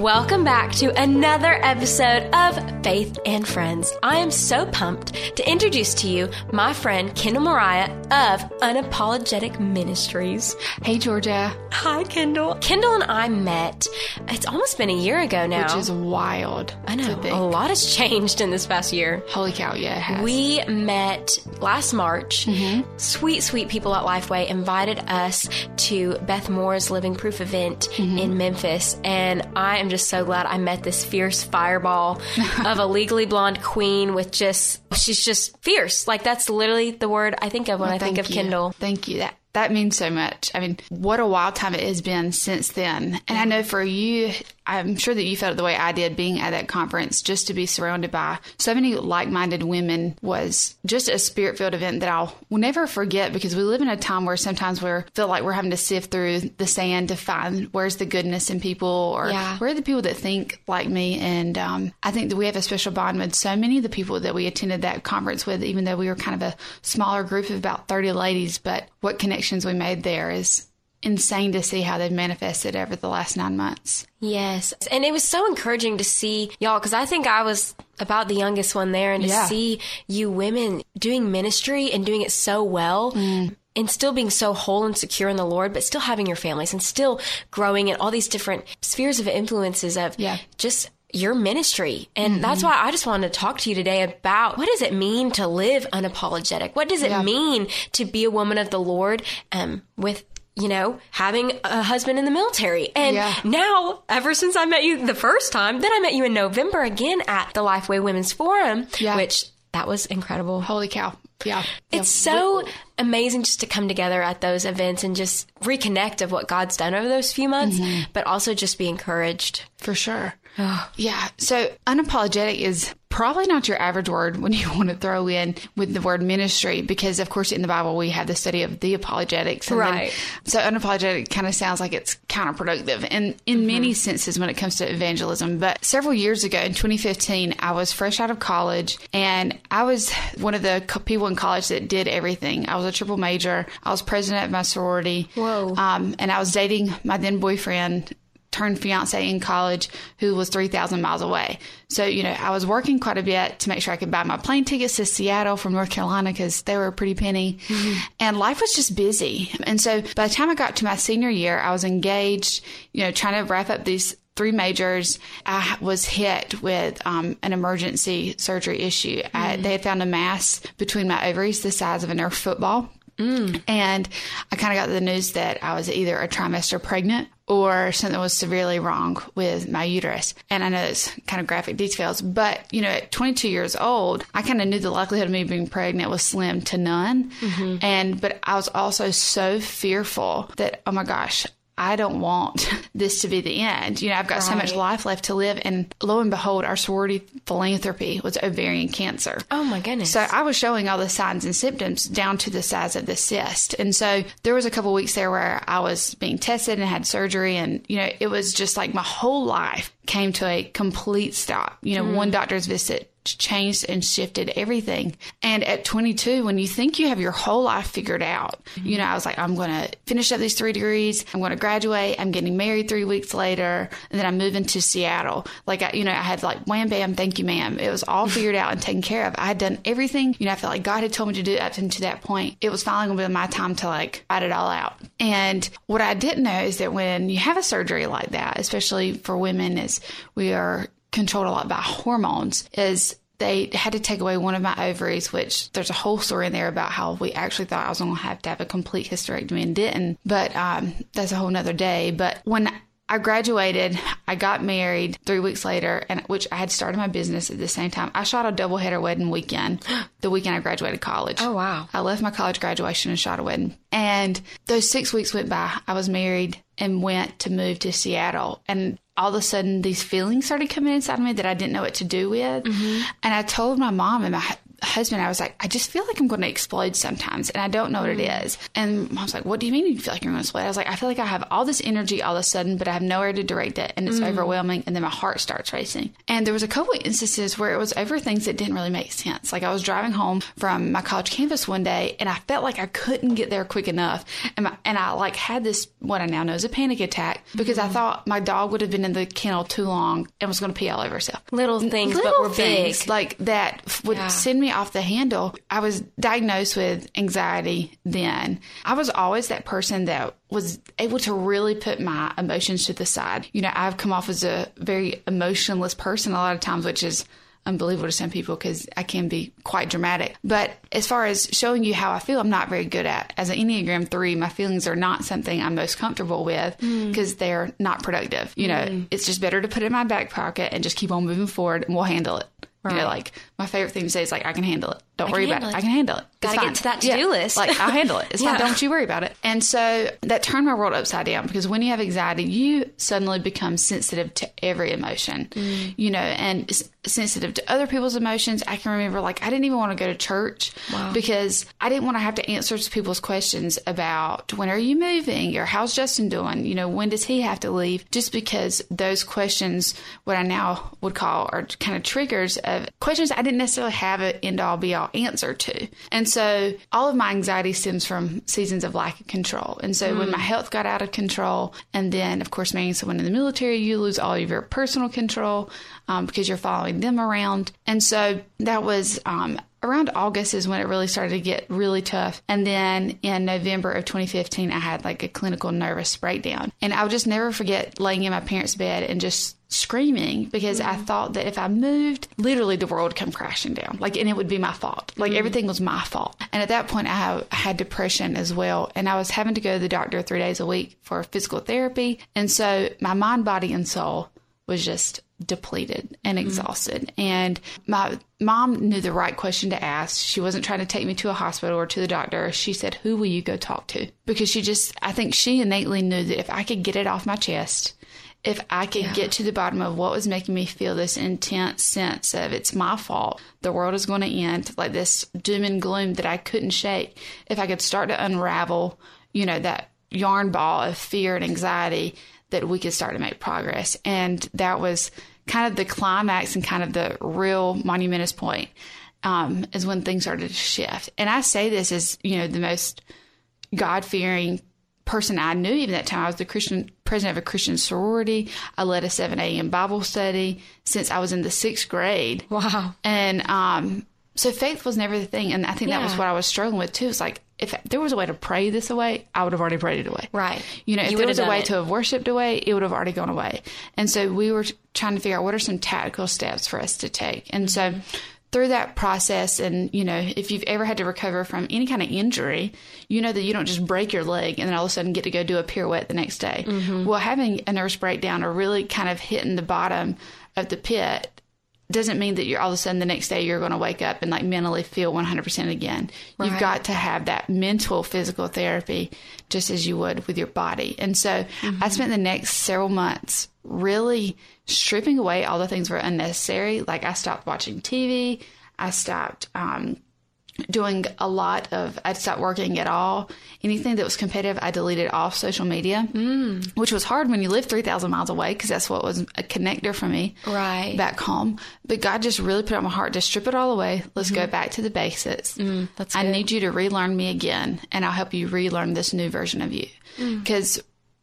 welcome back to another episode of Faith and Friends. I am so pumped to introduce to you my friend Kendall Mariah of Unapologetic Ministries. Hey, Georgia. Hi, Kendall. Kendall and I met, it's almost been a year ago now. Which is wild. I know. A lot has changed in this past year. Holy cow, yeah. We met last March. Mm-hmm. Sweet, sweet people at Lifeway invited us to Beth Moore's Living Proof event mm-hmm. in Memphis. And I am just so glad I met this fierce fireball of a legally blonde queen with just, she's just fierce. Like that's literally the word I think of when well, I think of you. Kendall. Thank you. That that means so much. I mean, what a wild time it has been since then. And I know for you, I'm sure that you felt the way I did being at that conference, just to be surrounded by so many like minded women was just a spirit filled event that I'll will never forget because we live in a time where sometimes we feel like we're having to sift through the sand to find where's the goodness in people or yeah. where are the people that think like me. And um, I think that we have a special bond with so many of the people that we attended that conference with, even though we were kind of a smaller group of about 30 ladies. But what connections we made there is insane to see how they've manifested over the last nine months. Yes. And it was so encouraging to see y'all because I think I was about the youngest one there and to yeah. see you women doing ministry and doing it so well. Mm. And still being so whole and secure in the Lord, but still having your families and still growing in all these different spheres of influences of yeah. just your ministry. And mm-hmm. that's why I just wanted to talk to you today about what does it mean to live unapologetic? What does it yeah. mean to be a woman of the Lord um, with you know, having a husband in the military. And yeah. now, ever since I met you the first time, then I met you in November again at the Lifeway Women's Forum, yeah. which that was incredible. Holy cow. Yeah. It's yeah. so amazing just to come together at those events and just reconnect of what God's done over those few months, mm-hmm. but also just be encouraged. For sure. yeah. So unapologetic is probably not your average word when you want to throw in with the word ministry, because of course in the Bible we have the study of the apologetics. right. Then, so unapologetic kind of sounds like it's counterproductive and in mm-hmm. many senses when it comes to evangelism. But several years ago in 2015, I was fresh out of college and I was one of the people in college that did everything. I was a triple major. I was president of my sorority. Whoa. Um, and I was dating my then boyfriend turned fiance in college who was 3,000 miles away. So, you know, I was working quite a bit to make sure I could buy my plane tickets to Seattle from North Carolina because they were a pretty penny. Mm-hmm. And life was just busy. And so by the time I got to my senior year, I was engaged, you know, trying to wrap up these three majors. I was hit with um, an emergency surgery issue. Mm-hmm. I, they had found a mass between my ovaries the size of a Nerf football. Mm. And I kind of got the news that I was either a trimester pregnant or something was severely wrong with my uterus. And I know it's kind of graphic details, but you know, at 22 years old, I kind of knew the likelihood of me being pregnant was slim to none. Mm-hmm. And, but I was also so fearful that, oh my gosh, I don't want this to be the end. You know, I've got right. so much life left to live. And lo and behold, our sorority philanthropy was ovarian cancer. Oh my goodness. So I was showing all the signs and symptoms down to the size of the cyst. And so there was a couple weeks there where I was being tested and had surgery. And, you know, it was just like my whole life came to a complete stop. You know, mm. one doctor's visit changed and shifted everything. And at 22, when you think you have your whole life figured out, you know, I was like, I'm going to finish up these three degrees. I'm going to graduate. I'm getting married three weeks later. And then I'm moving to Seattle. Like, I, you know, I had like, wham, bam, thank you, ma'am. It was all figured out and taken care of. I had done everything. You know, I felt like God had told me to do it up to that point. It was finally going to be my time to like fight it all out. And what I didn't know is that when you have a surgery like that, especially for women, is we are controlled a lot by hormones is they had to take away one of my ovaries, which there's a whole story in there about how we actually thought I was going to have to have a complete hysterectomy and didn't. But um, that's a whole nother day. But when I graduated, I got married three weeks later, and which I had started my business at the same time. I shot a double header wedding weekend, the weekend I graduated college. Oh wow! I left my college graduation and shot a wedding. And those six weeks went by. I was married and went to move to Seattle, and all of a sudden these feelings started coming inside of me that I didn't know what to do with. Mm-hmm. And I told my mom, and my husband, I was like, I just feel like I'm going to explode sometimes, and I don't know what mm. it is. And I was like, What do you mean you feel like you're going to explode? I was like, I feel like I have all this energy all of a sudden, but I have nowhere to direct it, and it's mm. overwhelming. And then my heart starts racing. And there was a couple instances where it was over things that didn't really make sense. Like I was driving home from my college campus one day, and I felt like I couldn't get there quick enough, and my, and I like had this what I now know is a panic attack because mm. I thought my dog would have been in the kennel too long and was going to pee all over herself. Little things, Little but were things big. like that would yeah. send me off the handle. I was diagnosed with anxiety then. I was always that person that was able to really put my emotions to the side. You know, I've come off as a very emotionless person a lot of times, which is unbelievable to some people because I can be quite dramatic. But as far as showing you how I feel, I'm not very good at. As an Enneagram 3, my feelings are not something I'm most comfortable with because mm. they're not productive. You know, mm. it's just better to put it in my back pocket and just keep on moving forward and we'll handle it. Right. Know, like my favorite thing to say is like, I can handle it. Don't worry about it. it. I can handle it. Gotta get to that to do yeah. list. like I'll handle it. It's yeah. fine. Don't you worry about it. And so that turned my world upside down because when you have anxiety, you suddenly become sensitive to every emotion, mm. you know, and sensitive to other people's emotions. I can remember like I didn't even want to go to church wow. because I didn't want to have to answer to people's questions about when are you moving or how's Justin doing? You know, when does he have to leave? Just because those questions, what I now would call are kind of triggers of questions I didn't necessarily have an end all be all answer to. And so all of my anxiety stems from seasons of lack of control. And so mm. when my health got out of control, and then of course marrying someone in the military, you lose all of your personal control um, because you're following them around. And so that was um, around August is when it really started to get really tough. And then in November of 2015, I had like a clinical nervous breakdown. And I'll just never forget laying in my parents' bed and just screaming because mm-hmm. I thought that if I moved, literally the world would come crashing down. Like, and it would be my fault. Like, mm-hmm. everything was my fault. And at that point, I, I had depression as well. And I was having to go to the doctor three days a week for physical therapy. And so my mind, body, and soul was just depleted and mm-hmm. exhausted. Mm-hmm. And my mom knew the right question to ask. She wasn't trying to take me to a hospital or to the doctor. She said, Who will you go talk to? Because she just, I think she innately knew that if I could get it off my chest, if I could yeah. get to the bottom of what was making me feel this intense sense of it's my fault, the world is going to end, like this doom and gloom that I couldn't shake, if I could start to unravel, you know, that yarn ball of fear and anxiety, that we could start to make progress. And that was kind of the climax and kind of the real monumentous point um, is when things started to shift. And I say this as, you know, the most God fearing person I knew even that time. I was the Christian president of a Christian sorority. I led a 7 a.m. Bible study since I was in the sixth grade. Wow. And um, so faith was never the thing. And I think yeah. that was what I was struggling with too. It's like, if there was a way to pray this away, I would have already prayed it away. Right. You know, if you there was a way it. to have worshipped away, it would have already gone away. And so we were trying to figure out what are some tactical steps for us to take. And mm-hmm. so through that process and you know if you've ever had to recover from any kind of injury you know that you don't just break your leg and then all of a sudden get to go do a pirouette the next day mm-hmm. well having a nervous breakdown or really kind of hitting the bottom of the pit doesn't mean that you're all of a sudden the next day you're going to wake up and like mentally feel 100% again. Right. You've got to have that mental physical therapy just as you would with your body. And so mm-hmm. I spent the next several months really stripping away all the things that were unnecessary. Like I stopped watching TV. I stopped um, doing a lot of i stopped working at all. Anything that was competitive i deleted off social media mm. which was hard when you live 3000 miles away because that's what was a connector for me right. back home. But god just really put on my heart to strip it all away. Let's mm-hmm. go back to the basics. Mm, i need you to relearn me again and i'll help you relearn this new version of you. Because mm.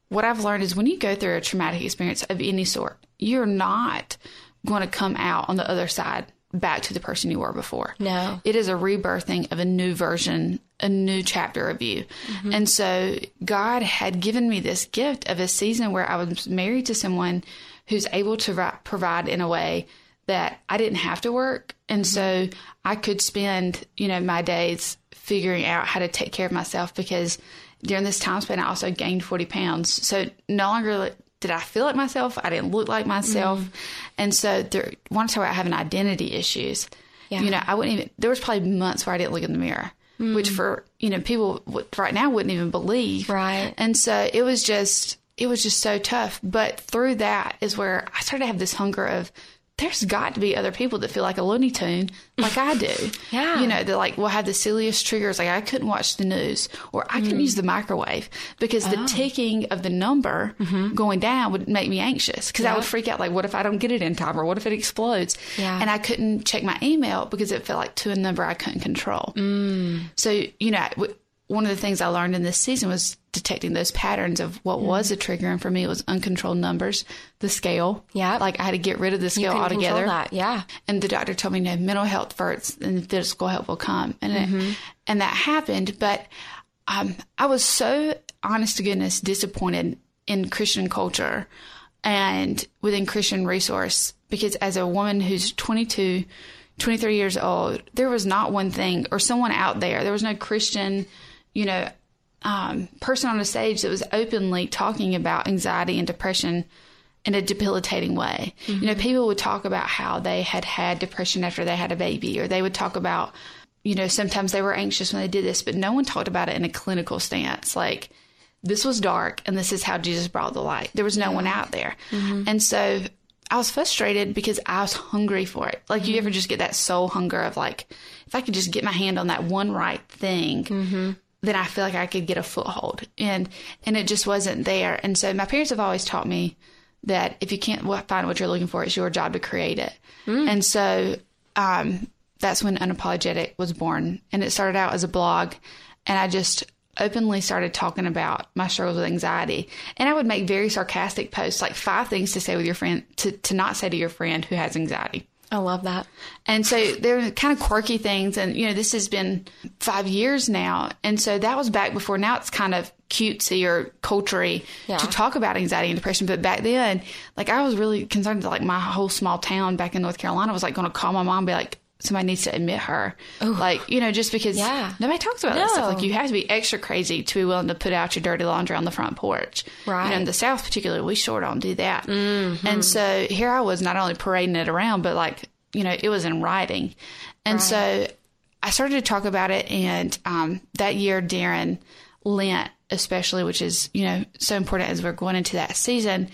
what i've learned is when you go through a traumatic experience of any sort you're not going to come out on the other side back to the person you were before. No. It is a rebirthing of a new version, a new chapter of you. Mm-hmm. And so God had given me this gift of a season where I was married to someone who's able to provide in a way that I didn't have to work. And mm-hmm. so I could spend, you know, my days figuring out how to take care of myself because during this time span, I also gained 40 pounds. So no longer did I feel like myself? I didn't look like myself. Mm. And so there, time I having identity issues. Yeah. You know, I wouldn't even, there was probably months where I didn't look in the mirror, mm. which for, you know, people right now wouldn't even believe. Right. And so it was just, it was just so tough. But through that is where I started to have this hunger of there's got to be other people that feel like a Looney Tune like I do. yeah. You know, they're like, will have the silliest triggers. Like I couldn't watch the news or I couldn't mm. use the microwave because oh. the ticking of the number mm-hmm. going down would make me anxious because I would freak out. Like, what if I don't get it in time or what if it explodes? Yeah. And I couldn't check my email because it felt like to a number I couldn't control. Mm. So, you know, one of the things I learned in this season was detecting those patterns of what mm. was a trigger. And for me, it was uncontrolled numbers, the scale. Yeah. Like I had to get rid of the scale altogether. That. Yeah. And the doctor told me, no, mental health first and physical health will come. And, mm-hmm. it, and that happened. But um, I was so, honest to goodness, disappointed in Christian culture and within Christian resource because as a woman who's 22, 23 years old, there was not one thing or someone out there, there was no Christian you know, um, person on a stage that was openly talking about anxiety and depression in a debilitating way. Mm-hmm. You know, people would talk about how they had had depression after they had a baby, or they would talk about, you know, sometimes they were anxious when they did this, but no one talked about it in a clinical stance. Like, this was dark, and this is how Jesus brought the light. There was no yeah. one out there. Mm-hmm. And so I was frustrated because I was hungry for it. Like, mm-hmm. you ever just get that soul hunger of, like, if I could just get my hand on that one right thing then I feel like I could get a foothold. And and it just wasn't there. And so my parents have always taught me that if you can't find what you're looking for, it's your job to create it. Mm. And so um, that's when Unapologetic was born. And it started out as a blog. And I just openly started talking about my struggles with anxiety. And I would make very sarcastic posts, like five things to say with your friend, to, to not say to your friend who has anxiety. I love that. And so they're kind of quirky things. And, you know, this has been five years now. And so that was back before. Now it's kind of cutesy or cultury yeah. to talk about anxiety and depression. But back then, like, I was really concerned that, like, my whole small town back in North Carolina was, like, going to call my mom and be like, somebody needs to admit her. Ooh. Like, you know, just because yeah. nobody talks about no. that stuff. Like, you have to be extra crazy to be willing to put out your dirty laundry on the front porch. Right. You know, in the South, particularly, we sure don't do that. Mm-hmm. And so here I was not only parading it around, but like, you know, it was in writing. And right. so I started to talk about it. And um, that year, Darren, Lent, especially, which is, you know, so important as we're going into that season,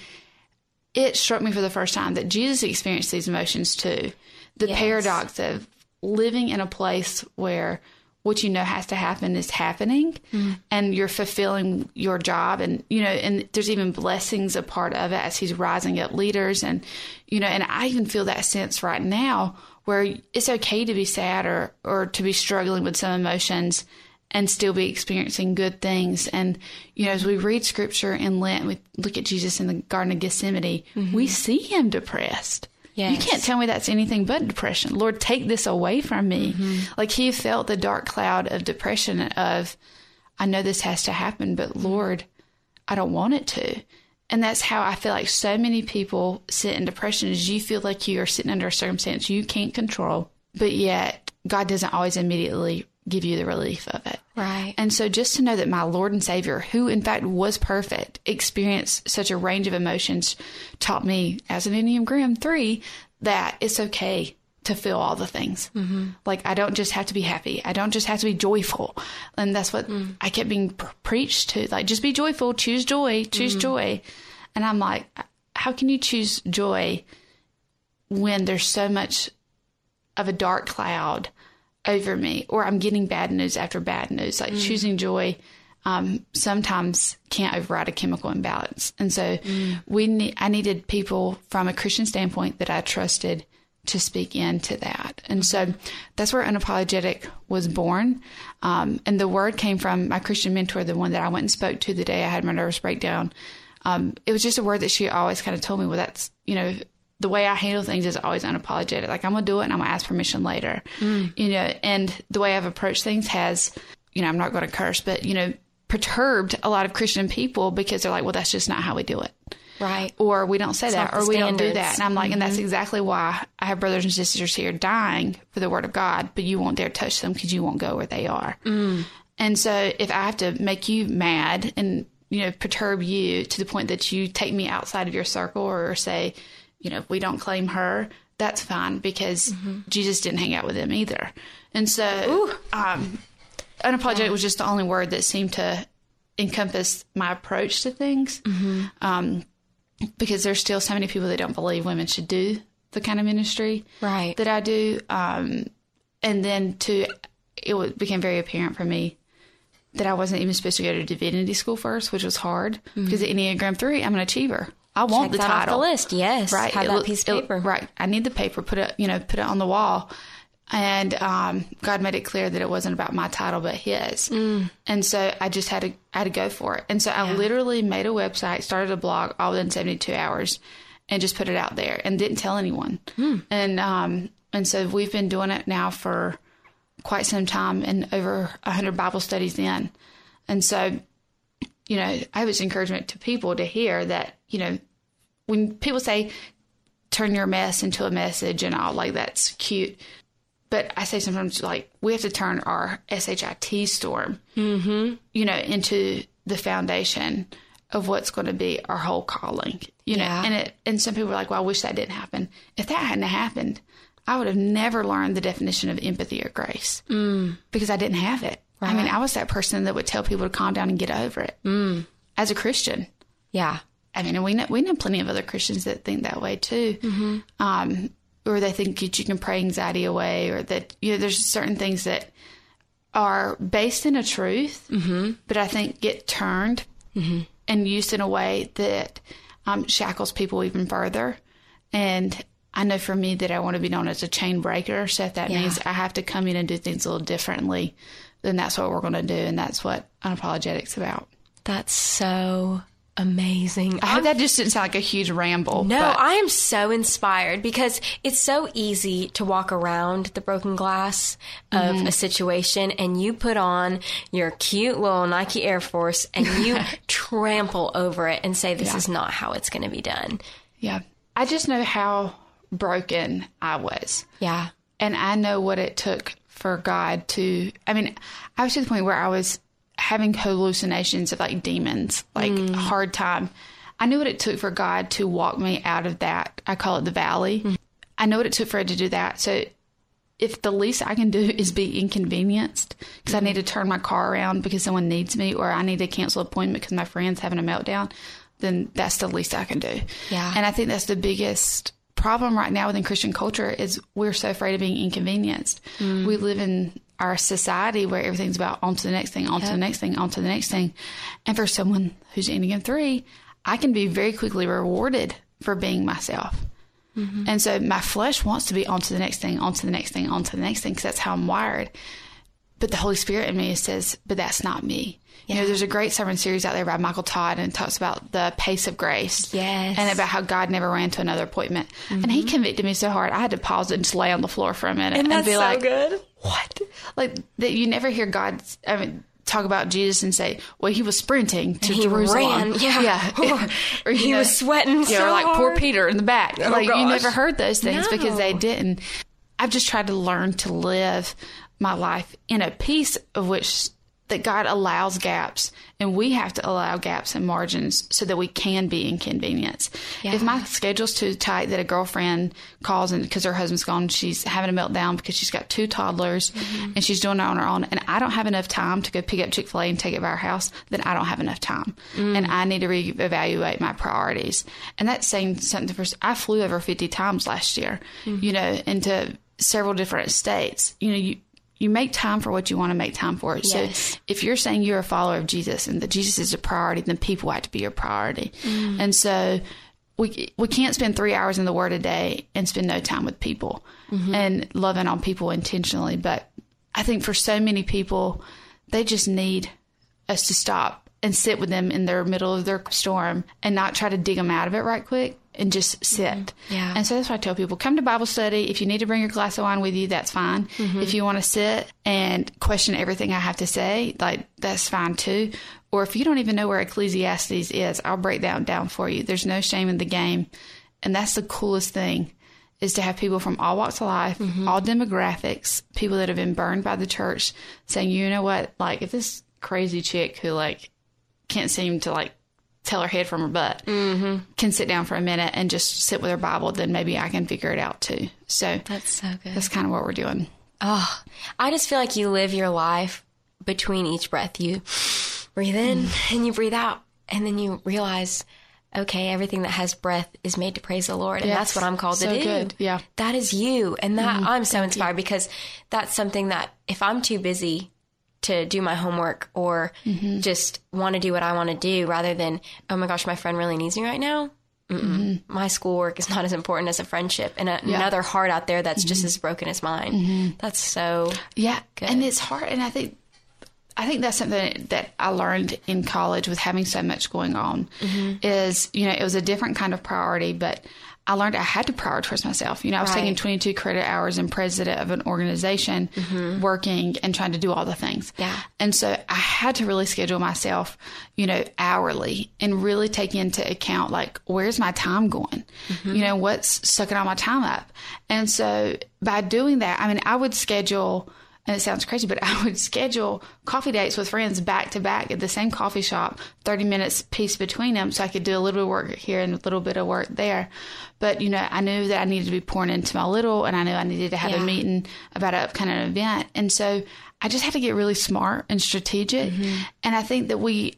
it struck me for the first time that Jesus experienced these emotions too. The yes. paradox of living in a place where what you know has to happen is happening mm. and you're fulfilling your job and you know and there's even blessings a part of it as he's rising up leaders and you know and i even feel that sense right now where it's okay to be sad or or to be struggling with some emotions and still be experiencing good things. And, you know, as we read scripture in Lent, we look at Jesus in the Garden of Gethsemane, mm-hmm. we see him depressed. Yes. You can't tell me that's anything but depression. Lord, take this away from me. Mm-hmm. Like he felt the dark cloud of depression of, I know this has to happen, but Lord, I don't want it to. And that's how I feel like so many people sit in depression is you feel like you are sitting under a circumstance you can't control, but yet God doesn't always immediately give you the relief of it. Right. And so just to know that my Lord and Savior, who in fact was perfect, experienced such a range of emotions, taught me as an Enneagram 3 that it's okay to feel all the things. Mm-hmm. Like I don't just have to be happy. I don't just have to be joyful. And that's what mm. I kept being pr- preached to. Like just be joyful, choose joy, choose mm-hmm. joy. And I'm like, how can you choose joy when there's so much of a dark cloud over me, or I'm getting bad news after bad news. Like mm. choosing joy um, sometimes can't override a chemical imbalance, and so mm. we ne- I needed people from a Christian standpoint that I trusted to speak into that, and so that's where unapologetic was born. Um, and the word came from my Christian mentor, the one that I went and spoke to the day I had my nervous breakdown. Um, it was just a word that she always kind of told me, well, that's, you know, the way I handle things is always unapologetic. Like I'm gonna do it and I'm gonna ask permission later. Mm. You know, and the way I've approached things has, you know, I'm not gonna curse, but you know, perturbed a lot of Christian people because they're like, well, that's just not how we do it. Right. Or we don't say it's that, or we don't do that. And I'm like, mm-hmm. and that's mm-hmm. exactly why I have brothers and sisters here dying for the word of God, but you won't dare touch them because you won't go where they are. Mm. And so if I have to make you mad and, you know, perturb you to the point that you take me outside of your circle or say, you know, if we don't claim her, that's fine because mm-hmm. Jesus didn't hang out with them either. And so, um, unapologetic yeah. was just the only word that seemed to encompass my approach to things. Mm-hmm. Um, because there's still so many people that don't believe women should do the kind of ministry Right. that I do. Um, and then to it became very apparent for me that I wasn't even supposed to go to divinity school first, which was hard because at Enneagram three, I'm an achiever. I want. Check the title the list. Yes. right Have it that piece of paper. right i need the paper put it you know put it on the wall and um, god made it clear that it wasn't about my title but his Mm. and so i just had to i had to go for it and so i literally made a website started a blog all within 72 hours and just put it out there and didn't tell anyone Hmm. and um and so we've been doing it now for quite some time and over 100 bible studies in and so you know i was encouragement to people to hear that you know when people say turn your mess into a message and all like that's cute but i say sometimes like we have to turn our shit storm Mm-hmm. you know into the foundation of what's going to be our whole calling you know Yeah. and it and some people are like well i wish that didn't happen if that hadn't happened i would have never learned the definition of empathy or grace mm. because i didn't have it i mean i was that person that would tell people to calm down and get over it mm. as a christian Yeah. I mean, we know we know plenty of other Christians that think that way too, um, or they think that you can pray anxiety away, or that you know there's certain things that are based in a truth, but I think get turned and used in a way that um, shackles people even further. And I know for me that I want to be known as a chain breaker, so if that Yeah. means I have to come in and do things a little differently, then that's what we're going to do, and that's what unapologetics about. That's so amazing. I hope that just didn't sound like a huge ramble. No, but- I am so inspired because it's so easy to walk around the broken glass of Mm-hmm. a situation and you put on your cute little Nike Air Force and you trample over it and say, this is not how it's going to be done. Yeah. I just know how broken I was. Yeah. And I know what it took for God to, I mean, I was to the point where I was having hallucinations of like demons, like mm. hard time. I knew what it took for God to walk me out of that. I call it the valley. Mm-hmm. I know what it took for it to do that. So if the least I can do is be inconvenienced because I mm-hmm. need to turn my car around because someone needs me or I need to cancel an appointment because my friend's having a meltdown, then that's the least I can do. Yeah. And I think that's the biggest problem right now within Christian culture is we're so afraid of being inconvenienced. Mm. We live in our society where everything's about on to the next thing, on to the next thing, on to the next thing. And for someone who's Enneagram 3, I can be very quickly rewarded for being myself. Mm-hmm. And so my flesh wants to be on to the next thing, on to the next thing, on to the next thing, because that's how I'm wired. But the Holy Spirit in me says, but that's not me. You know, there's a great sermon series out there by Michael Todd and it talks about the pace of grace. Yes. And about how God never ran to another appointment. And he mm-hmm. convicted me so hard, I had to pause it and just lay on the floor for a minute and, be like, good. what? Like that you never hear God, I mean, talk about Jesus and say, well, he was sprinting to He Jerusalem. ran, yeah. Yeah. or, He know, was sweating Yeah, so or like poor. Peter in the back. Oh, like you never heard those things because they didn't. I've just tried to learn to live my life in a piece of which that God allows gaps and we have to allow gaps and margins so that we can be inconvenienced. Yeah. If my schedule's too tight that a girlfriend calls and because her husband's gone, she's having a meltdown because she's got two toddlers mm-hmm. and she's doing it on her own and I don't have enough time to go pick up Chick-fil-A and take it by our house, then I don't have enough time. Mm. And I need to reevaluate my priorities. And that's saying something for, I flew over 50 times last year, mm-hmm. you know, into several different states. You know, you, you make time for what you want to make time for. Yes. So if you're saying you're a follower of Jesus and that Jesus is a priority, then people have to be your priority. Mm. And so we we can't spend three hours in the Word a day and spend no time with people mm-hmm. and loving on people intentionally. But I think for so many people, they just need us to stop and sit with them in their middle of their storm and not try to dig them out of it right quick and just mm-hmm. sit. Yeah. And so that's why I tell people come to Bible study. If you need to bring your glass of wine with you, that's fine. Mm-hmm. If you want to sit and question everything I have to say, like that's fine too. Or if you don't even know where Ecclesiastes is, I'll break that down for you. There's no shame in the game. And that's the coolest thing is to have people from all walks of life, mm-hmm. all demographics, people that have been burned by the church saying, you know what, like if this crazy chick who like can't seem to like tell her head from her butt can sit down for a minute and just sit with her Bible, then maybe I can figure it out too. So That's so good. that's kind of what we're doing. Oh, I just feel like you live your life between each breath. You breathe in and you breathe out, and then you realize okay, everything that has breath is made to praise the Lord. And yes. that's what I'm called so to do. Good. Yeah. That is you. And that mm, I'm so inspired you. because that's something that if I'm too busy to do my homework or mm-hmm. just want to do what I want to do rather than, oh my gosh, my friend really needs me right now. Mm-hmm. My schoolwork is not as important as a friendship and a, yeah. another heart out there that's mm-hmm. just as broken as mine. Mm-hmm. That's so yeah, good. and it's hard. And I think I think that's something that I learned in college with having so much going on. Mm-hmm. Is you know it was a different kind of priority, but I learned I had to prioritize myself. You know, I was right. taking 22 credit hours and president of an organization, mm-hmm. working and trying to do all the things. Yeah. And so I had to really schedule myself, you know, hourly and really take into account like, where's my time going? Mm-hmm. You know, what's sucking all my time up? And so by doing that, I mean, I would schedule – and it sounds crazy, but I would schedule coffee dates with friends back to back at the same coffee shop, 30 minutes piece between them, so I could do a little bit of work here and a little bit of work there. But, you know, I knew that I needed to be pouring into my little, and I knew I needed to have yeah. a meeting about an upcoming event. And so I just had to get really smart and strategic. Mm-hmm. And I think that we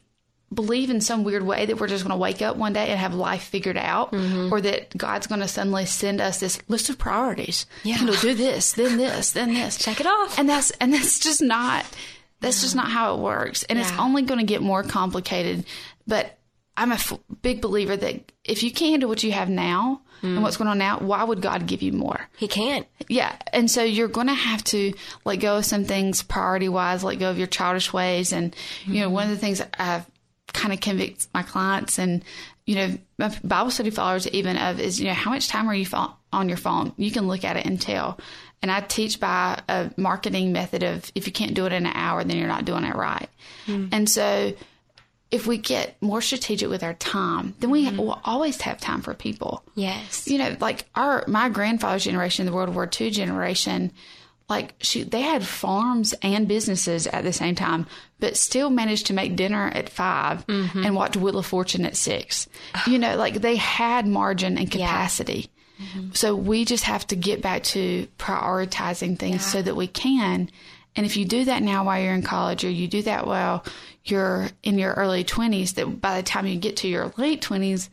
believe in some weird way that we're just going to wake up one day and have life figured out mm-hmm. or that God's going to suddenly send us this list of priorities. Yeah. You know, do this, then this, then this. Check it off. And that's and that's just not that's just not how it works. And yeah. it's only going to get more complicated. But I'm a f- big believer that if you can't do what you have now mm. and what's going on now, why would God give you more? He can't. Yeah. And so you're going to have to let go of some things priority wise, let go of your childish ways. And, mm-hmm. you know, one of the things I've kind of convicts my clients. And you know my bible study followers even of is you know how much time are you on your phone? You can look at it and tell. And i teach by a marketing method of if you can't do it in an hour then you're not doing it right. Mm. and so if we get more strategic with our time then we mm. will always have time for people. Yes. You know like our my grandfather's generation the world war ii generation like she they had farms and businesses at the same time but still managed to make dinner at 5 mm-hmm. and watch wheel of fortune at six you know like they had margin and capacity yeah. mm-hmm. so we just have to get back to prioritizing things yeah. so that we can and if you do that now while you're in college or you do that while you're in your early 20s that by the time you get to your late 20s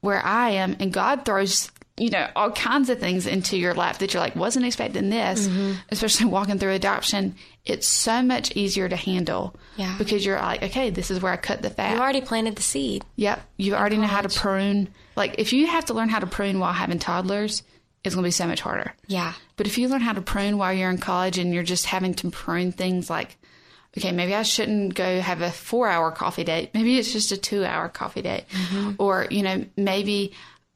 where i am and god throws you know, all kinds of things into your life that you're like, wasn't expecting this, mm-hmm. especially walking through adoption. It's so much easier to handle. Yeah. Because you're like, okay, this is where I cut the fat. You already planted the seed. Yep. You already college. know how to prune. Like, if you have to learn how to prune while having toddlers, it's going to be so much harder. Yeah. But if you learn how to prune while you're in college and you're just having to prune things like, okay, maybe I shouldn't go have a four hour coffee date. Maybe it's just a two hour coffee date. Mm-hmm. Or, you know, maybe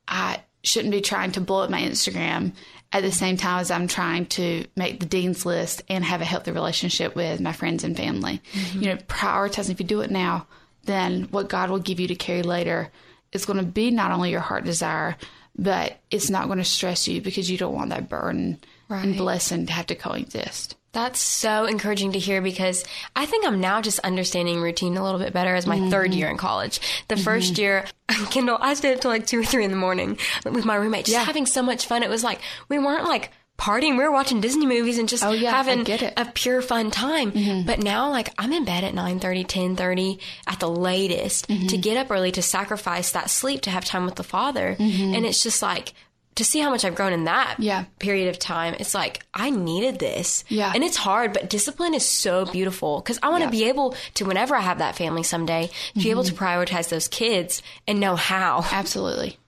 I, shouldn't be trying to blow up my Instagram at the same time as I'm trying to make the dean's list and have a healthy relationship with my friends and family. Mm-hmm. You know, prioritizing. If you do it now, then what God will give you to carry later is going to be not only your heart desire, but it's not going to stress you because you don't want that burden right. and blessing to have to coexist. That's so encouraging to hear because I think I'm now just understanding routine a little bit better as my mm-hmm. third year in college. The mm-hmm. first year, Kendall, I stayed up till like two or three in the morning with my roommate, just yeah. having so much fun. It was like, we weren't like partying. We were watching Disney movies and just oh, yeah, having a pure fun time. Mm-hmm. But now, like, I'm in bed at 9.30, 10.30 at the latest to mm-hmm. get up early to sacrifice that sleep to have time with the Father. Mm-hmm. And it's just like, to see how much I've grown in that yeah. period of time, it's like I needed this. Yeah. And it's hard, but discipline is so beautiful because I want to yeah. be able to, whenever I have that family someday, mm-hmm. be able to mm-hmm. prioritize those kids and know how. Absolutely.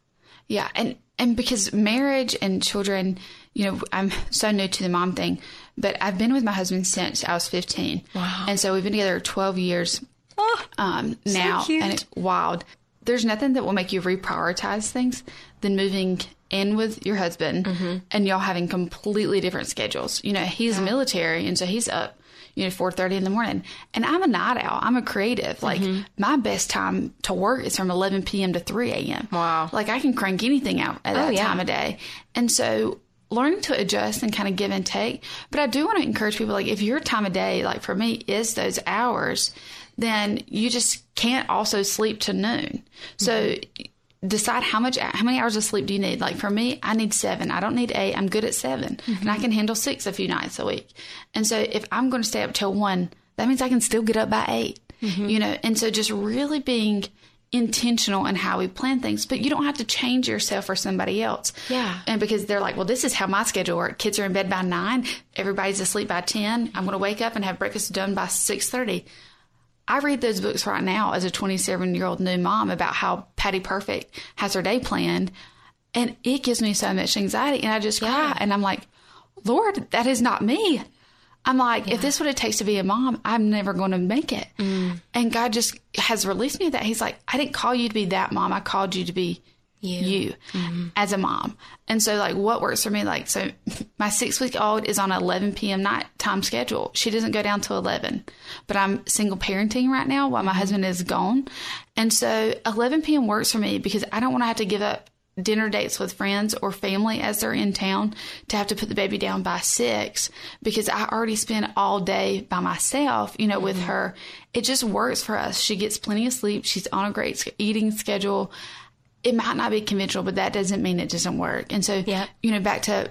Yeah. And, and because marriage and children, you know, I'm so new to the mom thing, but I've been with my husband since I was 15. Wow. And so we've been together 12 years oh, um, now. So and it's wild. There's nothing that will make you reprioritize things than moving in with your husband mm-hmm. and y'all having completely different schedules. You know, he's yeah. military and so he's up, you know, four thirty in the morning. And I'm a night owl. I'm a creative. Like mm-hmm. my best time to work is from eleven PM to three AM. Wow. Like I can crank anything out at that oh, yeah. time of day. And so learning to adjust and kind of give and take. But I do want to encourage people like if your time of day, like for me, is those hours, then you just can't also sleep to noon. So mm-hmm decide how much how many hours of sleep do you need like for me i need seven i don't need eight i'm good at 7 mm-hmm. and i can handle six a few nights a week and so if i'm going to stay up till one that means i can still get up by 8 mm-hmm. you know and so just really being intentional in how we plan things, but you don't have to change yourself or somebody else. Yeah. And because they're like, well, this is how my schedule works. Kids are in bed by nine. Everybody's asleep by 10. I'm going to wake up and have breakfast done by 630. I read those books right now as a 27 year old new mom about how Patty Perfect has her day planned. And it gives me so much anxiety. And I just cry. Yeah. And I'm like, Lord, that is not me. I'm like, if this is what it takes to be a mom, I'm never going to make it. Mm. And God just has released me of that. He's like, I didn't call you to be that mom. I called you to be you, Mm-hmm. as a mom. And so, like, what works for me? Like, so my six week old is on 11 p.m. night time schedule. She doesn't go down to 11, but I'm single parenting right now while my Mm-hmm. husband is gone. And so, 11 p.m. works for me because I don't want to have to give up dinner dates with friends or family as they're in town to have to put the baby down by six because I already spend all day by myself, you know, with Mm-hmm. her. It just works for us. She gets plenty of sleep. She's on a great eating schedule. It might not be conventional, but that doesn't mean it doesn't work. And so, Yep. you know, back to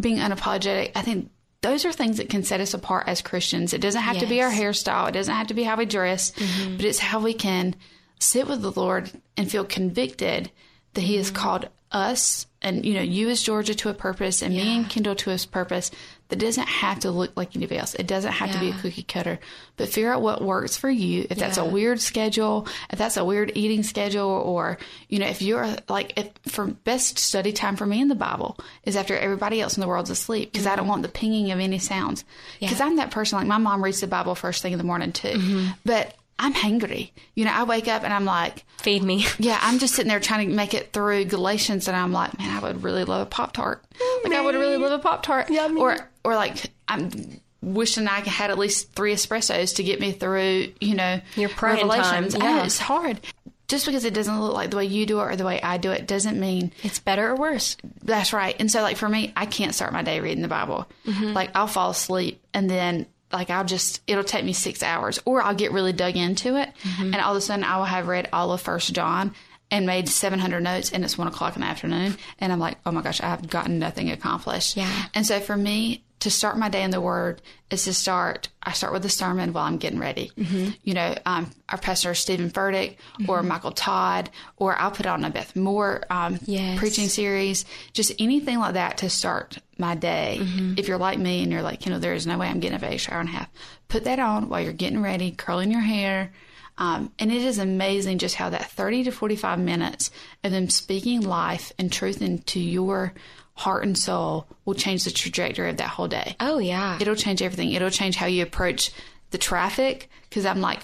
being unapologetic, I think those are things that can set us apart as Christians. It doesn't have to be our hairstyle. It doesn't have to be how we dress, mm-hmm. but it's how we can sit with the Lord and feel convicted that He has mm-hmm. called us and, you know, you as Georgia to a purpose and me and Kendall to a purpose that doesn't have to look like anybody else. It doesn't have to be a cookie cutter, but figure out what works for you. If that's a weird schedule, if that's a weird eating schedule, or, you know, if you're like, if for best study time for me in the Bible is after everybody else in the world's asleep because I don't want the pinging of any sounds. Because Yeah. I'm that person, like my mom reads the Bible first thing in the morning too. Mm-hmm. But I'm hangry. You know, I wake up and I'm like, Feed me. yeah, I'm just sitting there trying to make it through Galatians, and I'm like, man, I would really love a Pop Tart. Like, I would really love a Pop Tart. Or, or like, I'm wishing I had at least three espressos to get me through, you know, Your praying Revelations. time, I know, yeah. it's hard. Just because it doesn't look like the way you do it or the way I do it doesn't mean It's better or worse. that's right. And so, like, for me, I can't start my day reading the Bible. Mm-hmm. Like, I'll fall asleep and then, like, I'll just, it'll take me six hours or I'll get really dug into it. Mm-hmm. And all of a sudden, I will have read all of First John and made 700 notes and it's one o'clock in the afternoon. And I'm like, oh my gosh, I've gotten nothing accomplished. Yeah. And so, for me, to start my day in the Word is to start. I start with a sermon while I'm getting ready. Mm-hmm. You know, um, our pastor Steven Furtick or Michael Todd, or I'll put on a Beth Moore um, Yes. preaching series, just anything like that to start my day. If you're like me and you're like, you know, there is no way I'm getting up a shower and a half, put that on while you're getting ready, curling your hair. Um, and it is amazing just how that 30 to 45 minutes of them speaking life and truth into your heart and soul will change the trajectory of that whole day. Oh yeah. It'll change everything. It'll change how you approach the traffic. Because I'm like,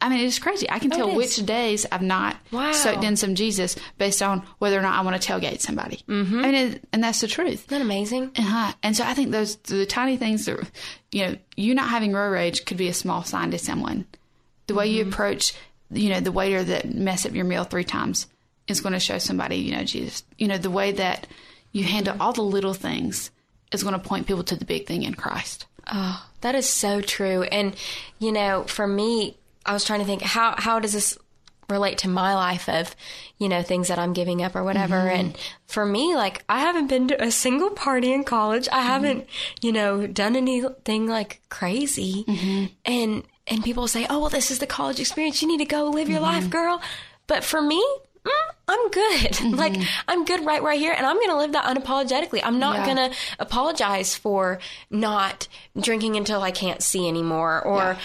I mean, it's crazy. I can tell Oh, it which days I've not Wow. soaked in some Jesus based on whether or not I want to tailgate somebody. Mm-hmm. I mean, it, and that's the truth. Isn't that amazing? Uh-huh. And so I think those the tiny things that you know, you not having road rage could be a small sign to someone. The way Mm-hmm. you approach, you know, the waiter that mess up your meal three times is going to show somebody, you know, Jesus. You know, the way that you handle all the little things is going to point people to the big thing in Christ. Oh, that is so true. And you know, for me, I was trying to think how how does this relate to my life of you know things that I'm giving up or whatever. Mm-hmm. And for me, like I haven't been to a single party in college. I mm-hmm. haven't you know done anything like crazy. Mm-hmm. And and people say, oh well, this is the college experience. You need to go live your life, girl. But for me. Mm, I'm good. like I'm good right right here, and I'm gonna live that unapologetically. I'm not Yeah. gonna apologize for not drinking until I can't see anymore, or Yeah.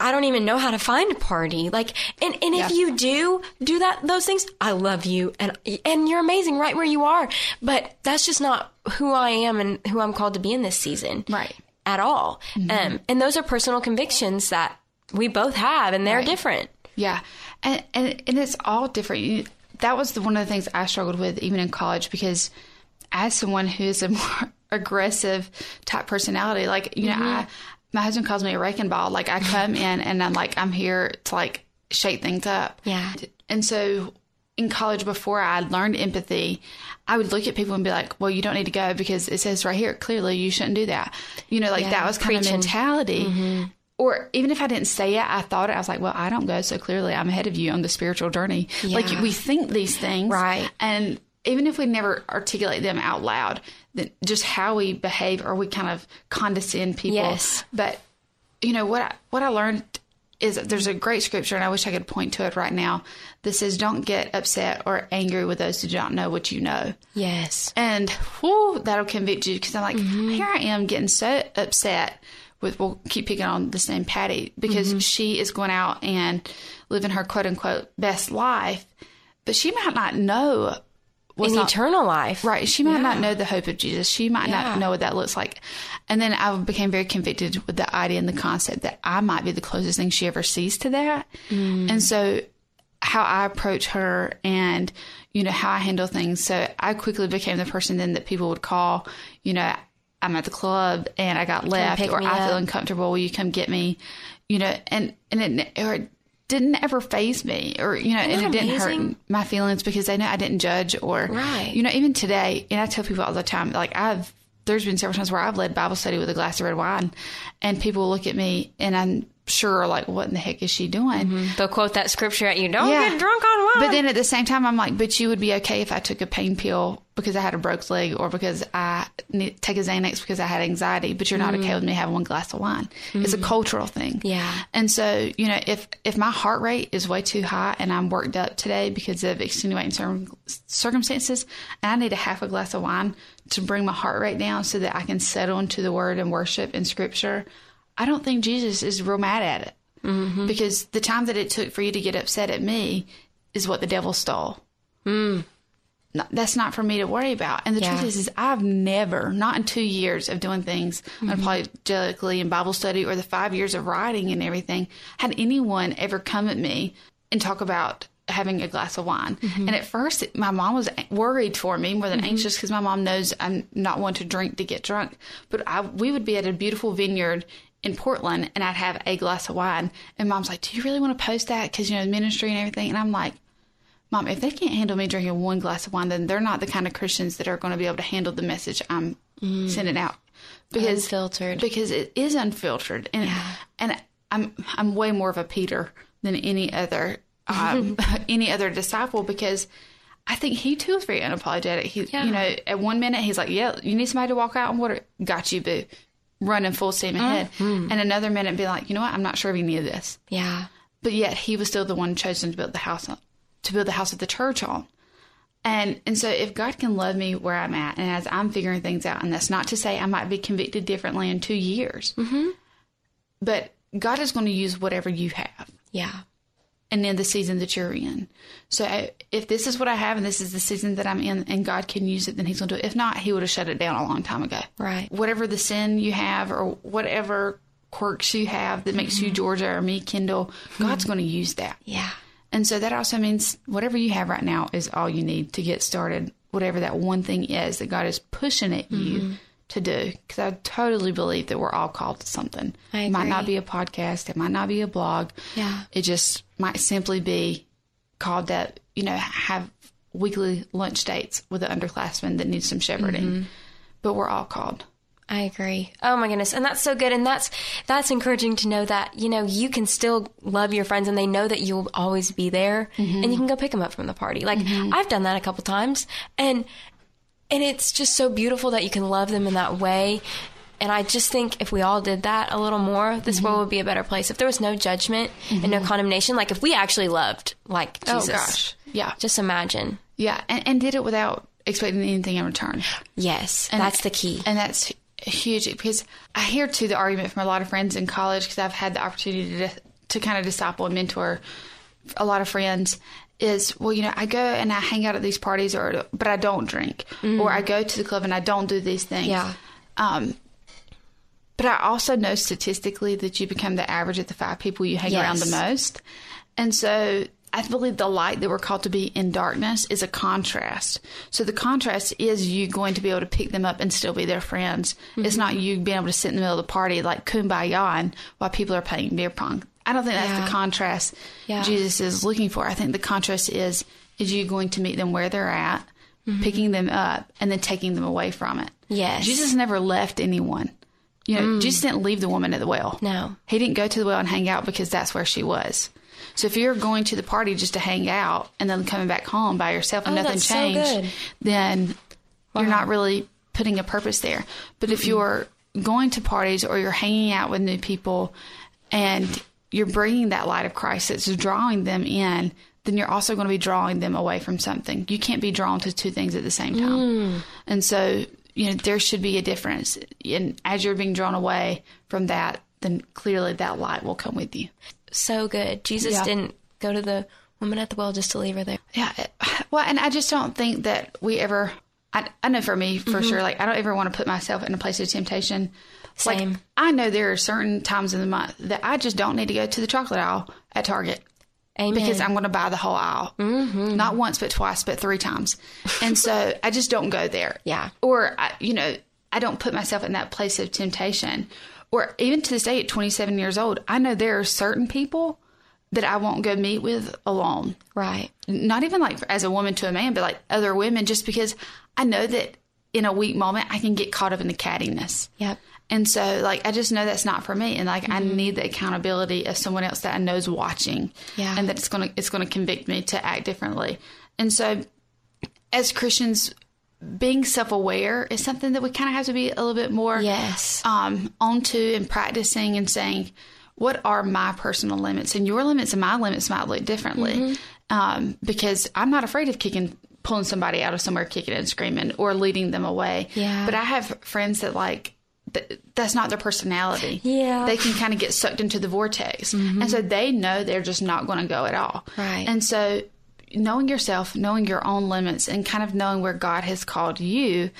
I don't even know how to find a party. Like, and, and if Yeah. you do do that, those things, I love you, and and you're amazing right where you are. But that's just not who I am and who I'm called to be in this season, Right. At all. Um, and those are personal convictions that we both have, and they're Right. different. Yeah, and and, and it's all different. You, that was the, one of the things I struggled with even in college because as someone who's a more aggressive type personality, like you know, mm-hmm. I my husband calls me a wrecking ball. Like I come in and I'm like I'm here to like shake things up. Yeah. and so. In college, before I learned empathy, I would look at people and be like, "Well, you don't need to go because it says right here clearly you shouldn't do that." You know, like Yeah, that was kind of preaching. mentality mm-hmm. Or even if I didn't say it, I thought it. I was like, well, I don't go, so clearly I'm ahead of you on the spiritual journey. Like we think these things, Right. And even if we never articulate them out loud, then just how we behave or we kind of condescend people. Yes. But you know what? I, what I learned is there's a great scripture, and I wish I could point to it right now that says, "Don't get upset or angry with those who do not know what you know." Yes, and whew, that'll convict you because I'm like, mm-hmm. here I am getting so upset with. We'll keep picking on the same Patty because mm-hmm. she is going out and living her quote unquote best life, but she might not know in not, eternal life. Right. She might yeah. not know the hope of Jesus. She might yeah. not know what that looks like. And then I became very convicted with the idea and the concept that I might be the closest thing she ever sees to that. Mm. And so how I approach her and, you know, how I handle things. So I quickly became the person then that people would call, you know, I'm at the club and I got left or I feel uncomfortable. Will you come get me? You know, and, and it, or didn't ever phase me or, you know, and it didn't hurt my feelings because they know I didn't judge or, right. you know, even today, and I tell people all the time, like I've, there's been several times where I've led Bible study with a glass of red wine and people look at me and I'm sure like what in the heck is she doing mm-hmm. they'll quote that scripture at you don't yeah. get drunk on wine but then at the same time i'm like but you would be okay if i took a pain pill because i had a broke leg or because i need, take a xanax because i had anxiety but you're not mm-hmm. okay with me having one glass of wine mm-hmm. it's a mm-hmm. cultural thing yeah and so you know if if my heart rate is way too high and i'm worked up today because of extenuating cir- circumstances and i need a half a glass of wine to bring my heart rate down so that i can settle into the word and worship and scripture I don't think Jesus is real mad at it. Mm-hmm. Because the time that it took for you to get upset at me is what the devil stole. Mm. No, that's not for me to worry about. And the yeah. truth is, is I've never, not in two years of doing things mm-hmm. unapologetically in Bible study or the five years of writing and everything, had anyone ever come at me and talk about having a glass of wine. Mm-hmm. And at first, my mom was worried for me more than mm-hmm. anxious because my mom knows I'm not one to drink to get drunk. But I, we would be at a beautiful vineyard in Portland and I'd have a glass of wine. And mom's like, Do you really want to post that? Because, you know, ministry and everything. And I'm like, Mom, if they can't handle me drinking one glass of wine, then they're not the kind of Christians that are going to be able to handle the message I'm mm. sending out. Because unfiltered. Because it is unfiltered. And yeah. and I'm I'm way more of a Peter than any other um, any other disciple because I think he too is very unapologetic. He, yeah. you know, at one minute he's like, "Yeah, you need somebody to walk out on water. Got you, boo." Running full steam ahead. Mm-hmm. And another minute be like, you know what? I'm not sure of any of this. Yeah. But yet he was still the one chosen to build the house on, to build the house of the church on. And and so if God can love me where I'm at, and as I'm figuring things out, and that's not to say I might be convicted differently in two years, mm-hmm. but God is going to use whatever you have. Yeah and in the season that you're in. So if this is what I have and this is the season that I'm in and God can use it, then He's going to do it. If not, He would have shut it down a long time ago. Right. Whatever the sin you have or whatever quirks you have that makes mm-hmm. you Georgia or me Kendall, mm-hmm. God's going to use that. Yeah. And so that also means whatever you have right now is all you need to get started. Whatever that one thing is that God is pushing at you mm-hmm to do because I totally believe that we're all called to something. It might not be a podcast, it might not be a blog. Yeah. It just might simply be called that, you know, have weekly lunch dates with an underclassman that needs some shepherding. Mm-hmm. But we're all called. I agree. Oh my goodness. And that's so good. And that's, that's encouraging to know that, you know, you can still love your friends and they know that you'll always be there mm-hmm. and you can go pick them up from the party. Like mm-hmm. I've done that a couple times and and it's just so beautiful that you can love them in that way. And I just think if we all did that a little more, this mm-hmm. world would be a better place. If there was no judgment mm-hmm. and no mm-hmm. condemnation, like if we actually loved like oh, Jesus. Oh gosh. Yeah. Just imagine. Yeah. And, and did it without expecting anything in return. Yes. And that's the key. And that's huge because I hear too the argument from a lot of friends in college because I've had the opportunity to, to kind of disciple and mentor a lot of friends is well you know i go and i hang out at these parties or but i don't drink mm. or i go to the club and i don't do these things yeah um but i also know statistically that you become the average of the five people you hang yes. around the most and so I believe the light that we're called to be in darkness is a contrast. So the contrast is you going to be able to pick them up and still be their friends. Mm-hmm. It's not you being able to sit in the middle of the party like kumbaya and while people are playing beer pong. I don't think that's yeah. the contrast yeah. Jesus is looking for. I think the contrast is is you going to meet them where they're at, mm-hmm. picking them up, and then taking them away from it. Yes. Jesus never left anyone. You know, mm. Jesus didn't leave the woman at the well. No. He didn't go to the well and hang out because that's where she was. So if you're going to the party just to hang out and then coming back home by yourself and oh, nothing changed, so then wow. you're not really putting a purpose there. But mm-hmm. if you're going to parties or you're hanging out with new people and you're bringing that light of Christ that's drawing them in, then you're also going to be drawing them away from something. You can't be drawn to two things at the same time. Mm. And so, you know, there should be a difference. And as you're being drawn away from that, then clearly that light will come with you. So good. Jesus yeah. didn't go to the woman at the well just to leave her there. Yeah. Well, and I just don't think that we ever, I, I know for me, for mm-hmm. sure, like I don't ever want to put myself in a place of temptation. Same. Like, I know there are certain times in the month that I just don't need to go to the chocolate aisle at Target. Amen. Because I'm going to buy the whole aisle. Mm-hmm. Not once, but twice, but three times. And so I just don't go there. Yeah. Or, I, you know, I don't put myself in that place of temptation. Or even to this day at 27 years old, I know there are certain people that I won't go meet with alone. Right. Not even like as a woman to a man, but like other women, just because I know that in a weak moment I can get caught up in the cattiness. Yep. And so, like, I just know that's not for me, and like, mm-hmm. I need the accountability of someone else that I know is watching, yeah, and that it's gonna it's gonna convict me to act differently. And so, as Christians, being self aware is something that we kind of have to be a little bit more yes um onto and practicing and saying, what are my personal limits, and your limits and my limits might look differently, mm-hmm. um, because I'm not afraid of kicking pulling somebody out of somewhere kicking and screaming or leading them away. Yeah. But I have friends that like that's not their personality. Yeah. They can kind of get sucked into the vortex. Mm-hmm. And so they know they're just not going to go at all. Right. And so knowing yourself, knowing your own limits, and kind of knowing where God has called you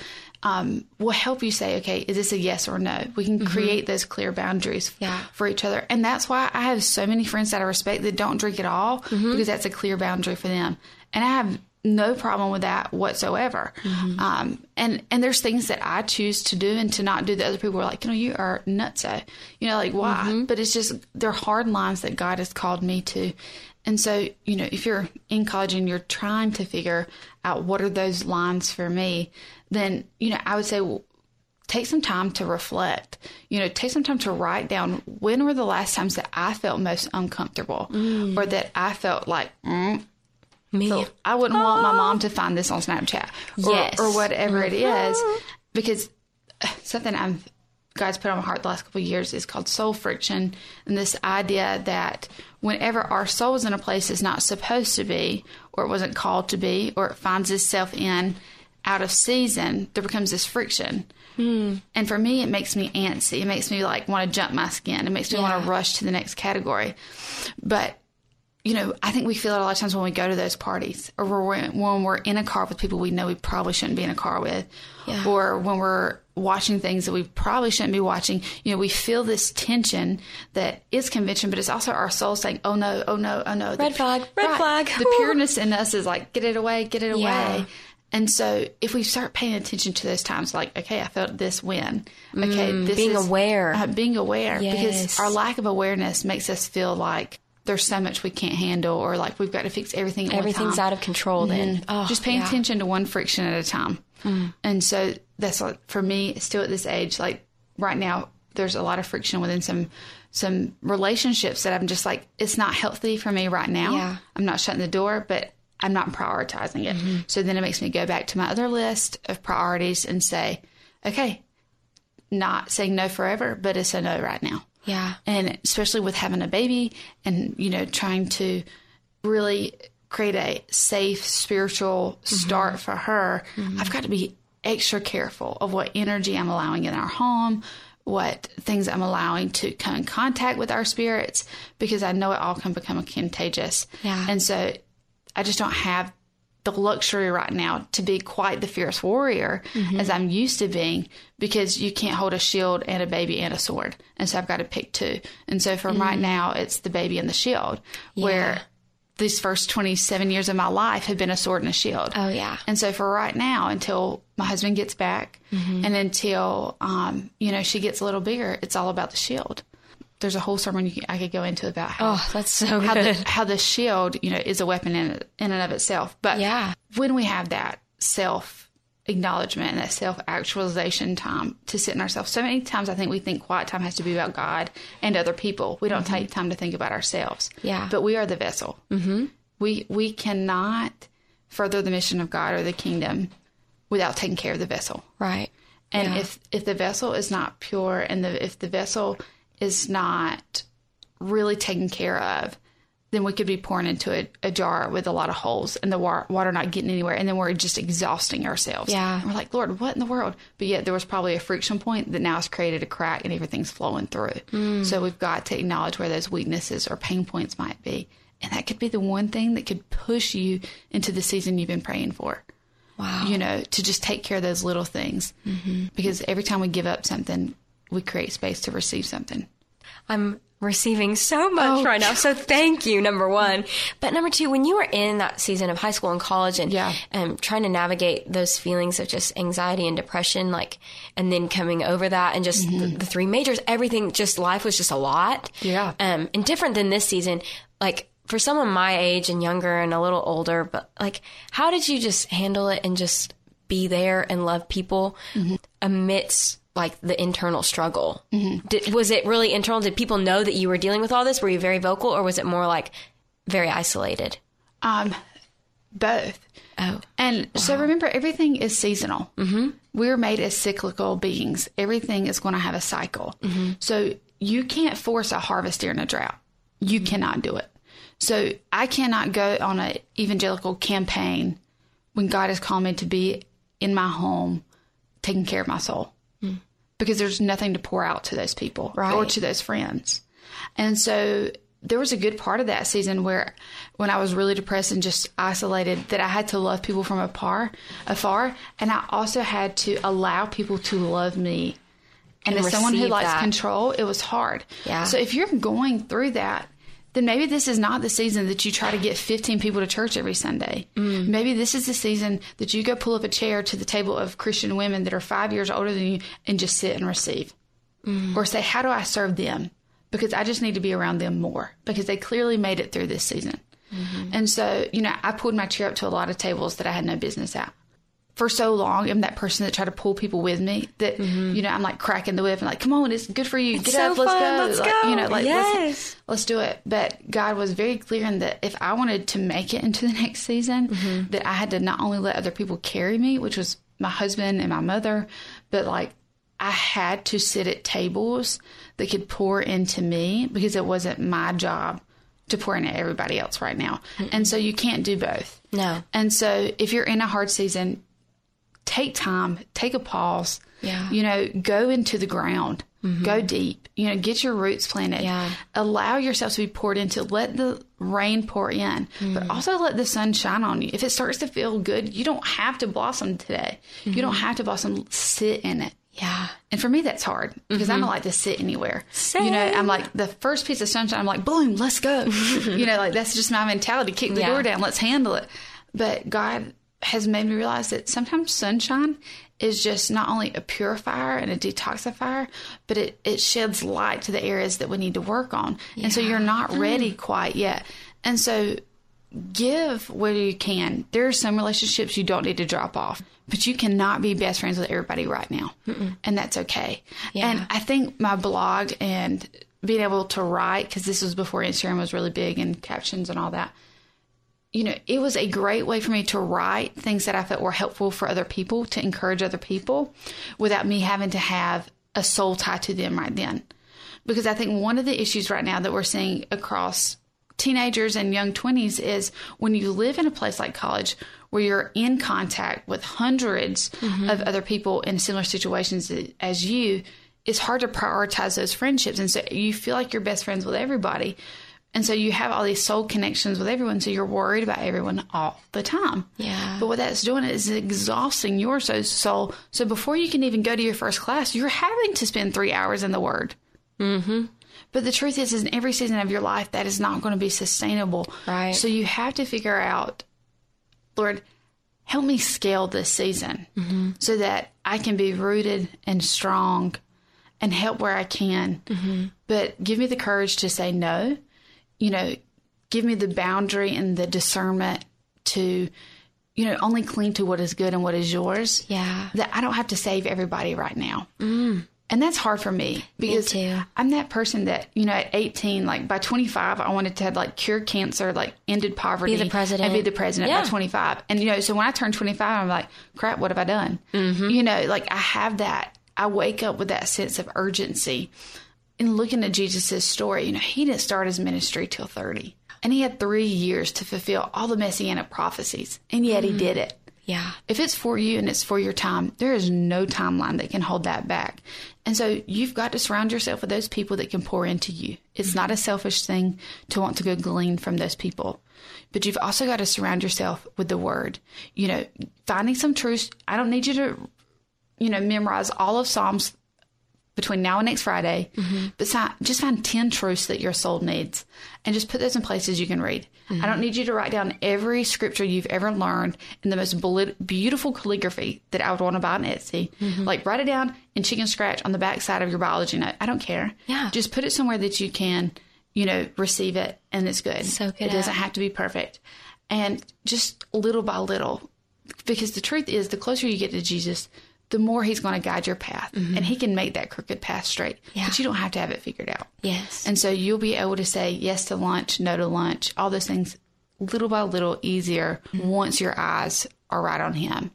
um, will help you say, okay, is this a yes or no? We can mm-hmm. create those clear boundaries yeah. for each other. And that's why I have so many friends that I respect that don't drink at all mm-hmm. because that's a clear boundary for them. And I have no problem with that whatsoever. Mm-hmm. Um, and and there's things that I choose to do and to not do that other people are like, you know, you are nutso. You know, like why? Mm-hmm. But it's just they're hard lines that God has called me to. And so, you know, if you're in college and you're trying to figure out what are those lines for me, then, you know, I would say well, take some time to reflect. You know, take some time to write down when were the last times that I felt most uncomfortable mm. or that I felt like, mm, me. So I wouldn't oh. want my mom to find this on Snapchat or, yes. or whatever mm-hmm. it is because something I'm God's put on my heart the last couple of years is called soul friction and this idea that whenever our soul is in a place it's not supposed to be or it wasn't called to be or it finds itself in out of season there becomes this friction mm. and for me it makes me antsy it makes me like want to jump my skin it makes me yeah. want to rush to the next category but you know, I think we feel it a lot of times when we go to those parties or when we're in a car with people we know we probably shouldn't be in a car with, yeah. or when we're watching things that we probably shouldn't be watching. You know, we feel this tension that is convention, but it's also our soul saying, oh no, oh no, oh no. Red the, flag, red right, flag. The pureness in us is like, get it away, get it yeah. away. And so if we start paying attention to those times, like, okay, I felt this when, okay, mm, this being is, aware, uh, being aware, yes. because our lack of awareness makes us feel like there's so much we can't handle or like we've got to fix everything everything's out of control then mm-hmm. oh, just paying yeah. attention to one friction at a time mm. and so that's like for me still at this age like right now there's a lot of friction within some some relationships that i'm just like it's not healthy for me right now yeah. i'm not shutting the door but i'm not prioritizing it mm-hmm. so then it makes me go back to my other list of priorities and say okay not saying no forever but it's a no right now yeah. And especially with having a baby and, you know, trying to really create a safe spiritual mm-hmm. start for her, mm-hmm. I've got to be extra careful of what energy I'm allowing in our home, what things I'm allowing to come in contact with our spirits, because I know it all can become contagious. Yeah. And so I just don't have the luxury right now to be quite the fierce warrior mm-hmm. as I'm used to being because you can't hold a shield and a baby and a sword. And so I've got to pick two. And so for mm. right now, it's the baby and the shield yeah. where these first 27 years of my life have been a sword and a shield. Oh, yeah. And so for right now, until my husband gets back mm-hmm. and until, um, you know, she gets a little bigger, it's all about the shield there's a whole sermon can, I could go into about how, oh, that's so how. The, how the shield, you know, is a weapon in in and of itself. But yeah, when we have that self acknowledgement and that self actualization time to sit in ourselves, so many times I think we think quiet time has to be about God and other people. We don't mm-hmm. take time to think about ourselves. Yeah, but we are the vessel. Mm-hmm. We we cannot further the mission of God or the kingdom without taking care of the vessel. Right. And yeah. if if the vessel is not pure and the if the vessel is not really taken care of, then we could be pouring into a, a jar with a lot of holes and the wa- water not getting anywhere. And then we're just exhausting ourselves. Yeah. And we're like, Lord, what in the world? But yet there was probably a friction point that now has created a crack and everything's flowing through. So we've got to acknowledge where those weaknesses or pain points might be. And that could be the one thing that could push you into the season you've been praying for. Wow. You know, to just take care of those little things. Mm-hmm. Because every time we give up something, we create space to receive something. I'm receiving so much Oh. right now. So thank you, number one. But number two, when you were in that season of high school and college and Yeah. um, trying to navigate those feelings of just anxiety and depression, like, and then coming over that and just the, the three majors, everything, just life was just a lot. Yeah. Um, and different than this season, like, for someone my age and younger and a little older, but like, how did you just handle it and just be there and love people amidst like the internal struggle? Did, was it really internal? Did people know that you were dealing with all this? Were you very vocal or was it more like very isolated? Um, both. Oh, And so remember, everything is seasonal. Mm-hmm. We're made as cyclical beings. Everything is going to have a cycle. So you can't force a harvest during a drought. You cannot do it. So I cannot go on an evangelical campaign when God has called me to be in my home, taking care of my soul, because there's nothing to pour out to those people or to those friends. And so there was a good part of that season where when I was really depressed and just isolated that I had to love people from afar afar and I also had to allow people to love me. And, And as someone who likes that. control, it was hard. Yeah. So if you're going through that, then maybe this is not the season that you try to get 15 people to church every Sunday. Mm. Maybe this is the season that you go pull up a chair to the table of Christian women that are five years older than you and just sit and receive. Mm. Or say, how do I serve them? Because I just need to be around them more because they clearly made it through this season. Mm-hmm. And so, you know, I pulled my chair up to a lot of tables that I had no business at. For so long, I'm that person that tried to pull people with me that, you know, I'm like cracking the whip and like, come on, it's good for you. Get Mm-hmm. so up, let's fun, go. let's Like, go. You know, like, Yes. let's, let's do it. But God was very clear in that if I wanted to make it into the next season, Mm-hmm. that I had to not only let other people carry me, which was my husband and my mother, but like I had to sit at tables that could pour into me because it wasn't my job to pour into everybody else right now. And so you can't do both. no. And so if you're in a hard season, take time, take a pause. Yeah. You know, go into the ground, mm-hmm. go deep, you know, get your roots planted. Yeah. Allow yourself to be poured into. Let the rain pour in, but mm-hmm. also let the sun shine on you. If it starts to feel good, you don't have to blossom today. You don't mm-hmm. have to blossom. Sit in it. Yeah. And for me, that's hard because I don't like to sit anywhere. You know, I'm like the first piece of sunshine. I'm like, boom, let's go. you know, like that's just my mentality. Kick the Yeah. door down. Let's handle it. But God has made me realize that sometimes sunshine is just not only a purifier and a detoxifier, but it, it sheds light to the areas that we need to work on. And so you're not ready hmm. quite yet. And so give where you can. There are some relationships you don't need to drop off, but you cannot be best friends with everybody right now. And that's okay. Yeah. And I think my blog and being able to write, because this was before Instagram was really big and captions and all that, you know, it was a great way for me to write things that I felt were helpful for other people, to encourage other people without me having to have a soul tie to them right then. Because I think one of the issues right now that we're seeing across teenagers and young 20s is when you live in a place like college where you're in contact with 100s mm-hmm. of other people in similar situations as you, it's hard to prioritize those friendships. And so you feel like you're best friends with everybody. And so you have all these soul connections with everyone. So you're worried about everyone all the time. Yeah. But what that's doing is exhausting your soul. So before you can even go to your first class, you're having to spend three hours in the Word. Mm-hmm. But the truth is, is in every season of your life, that is not going to be sustainable. Right. So you have to figure out, Lord, help me scale this season so that I can be rooted and strong and help where I can. But give me the courage to say no. You know, give me the boundary and the discernment to, you know, only cling to what is good and what is yours. Yeah. That I don't have to save everybody right now. Mm. And that's hard for me because too. I'm that person that, you know, at 18, like by 25, I wanted to have like cured cancer, like ended poverty. Be the president. And be the president Yeah. by 25. And, you know, so when I turned 25, I'm like, crap, what have I done? Mm-hmm. You know, like I have that, I wake up with that sense of urgency. In looking at Jesus' story, you know, he didn't start his ministry till 30. And he had three years to fulfill all the messianic prophecies. And yet he mm-hmm. did it. Yeah. If it's for you and it's for your time, there is no timeline that can hold that back. And so you've got to surround yourself with those people that can pour into you. It's mm-hmm. not a selfish thing to want to go glean from those people. But you've also got to surround yourself with the word. You know, finding some truths. I don't need you to, you know, memorize all of Psalms between now and next Friday, mm-hmm. but just find 10 truths that your soul needs and just put those in places you can read. Mm-hmm. I don't need you to write down every scripture you've ever learned in the most beautiful calligraphy that I would want to buy on Etsy. Mm-hmm. Like write it down in chicken scratch on the back side of your biology note. I don't care. Yeah. Just put it somewhere that you can, you know, receive it and it's good. So good. It doesn't have to be perfect. And just little by little, because the truth is the closer you get to Jesus, the more he's going to guide your path mm-hmm. and he can make that crooked path straight. Yeah. But you don't have to have it figured out. Yes. And so you'll be able to say yes to lunch, no to lunch, all those things little by little easier mm-hmm. once your eyes are right on him.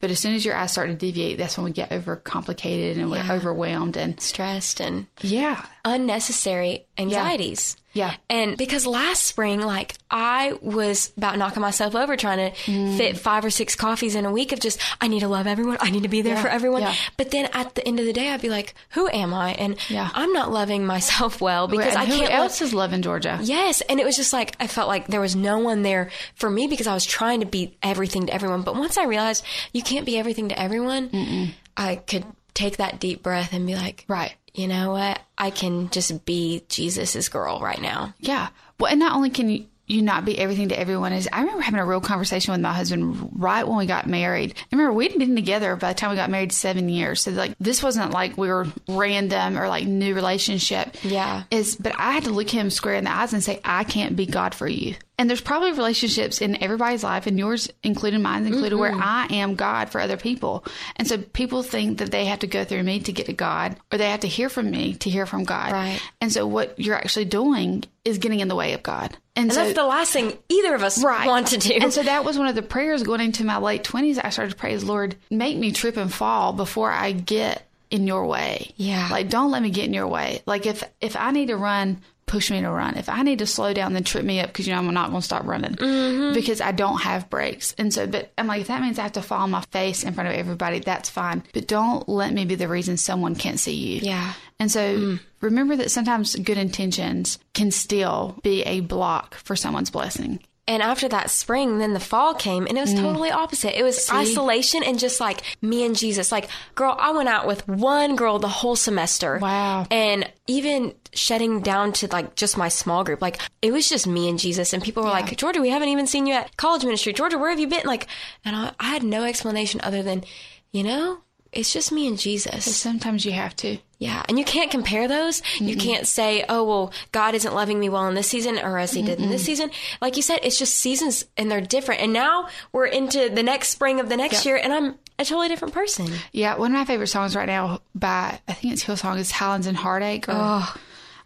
But as soon as your eyes start to deviate, that's when we get over complicated and yeah. we're overwhelmed and stressed and yeah, unnecessary anxieties. Yeah. Yeah. And because last spring, like I was about knocking myself over trying to mm. fit five or six coffees in a week of just, I need to love everyone. I need to be there yeah. for everyone. Yeah. But then at the end of the day, I'd be like, who am I? And. I'm not loving myself well because I can't. Who else is loving Georgia? Yes. And it was just like, I felt like there was no one there for me because I was trying to be everything to everyone. But once I realized you can't be everything to everyone, Mm-mm. I could take that deep breath and be like, right you know what? I can just be Jesus's girl right now. Yeah. Well, and not only can you, you not be everything to everyone is I remember having a real conversation with my husband right when we got married. I remember we'd been together by the time we got married seven years. So like this wasn't like we were random or like new relationship. Yeah. Is but I had to look him square in the eyes and say, I can't be God for you. And there's probably relationships in everybody's life, and yours included, mine included, mm-hmm. where I am God for other people. And so people think that they have to go through me to get to God, or they have to hear from me to hear from God. Right. And so what you're actually doing is getting in the way of God. And, and so, that's the last thing either of us right. want to do. And so that was one of the prayers going into my late 20s. I started to pray, Lord, make me trip and fall before I get in your way. Yeah. Like don't let me get in your way. Like if if I need to run push me to run. If I need to slow down, then trip me up because you know I'm not going to stop running mm-hmm. because I don't have brakes. And so, but I'm like, if that means I have to fall on my face in front of everybody, that's fine. But don't let me be the reason someone can't see you. Yeah. And so mm. remember that sometimes good intentions can still be a block for someone's blessing. And after that spring, then the fall came and it was mm. totally opposite. It was See? isolation and just like me and Jesus. Like, girl, I went out with one girl the whole semester. Wow. And even shutting down to like just my small group, like it was just me and Jesus. And people were yeah. like, Georgia, we haven't even seen you at college ministry. Georgia, where have you been? Like, and I, I had no explanation other than, you know, it's just me and Jesus. Sometimes you have to. Yeah. And you can't compare those. Mm-hmm. You can't say, oh, well, God isn't loving me well in this season or as he did mm in this season. Like you said, it's just seasons and they're different. And now we're into the next spring of the next yep. year and I'm a totally different person. Yeah. One of my favorite songs right now by, I think it's Hillsong is Highlands and Heartache. Or, oh.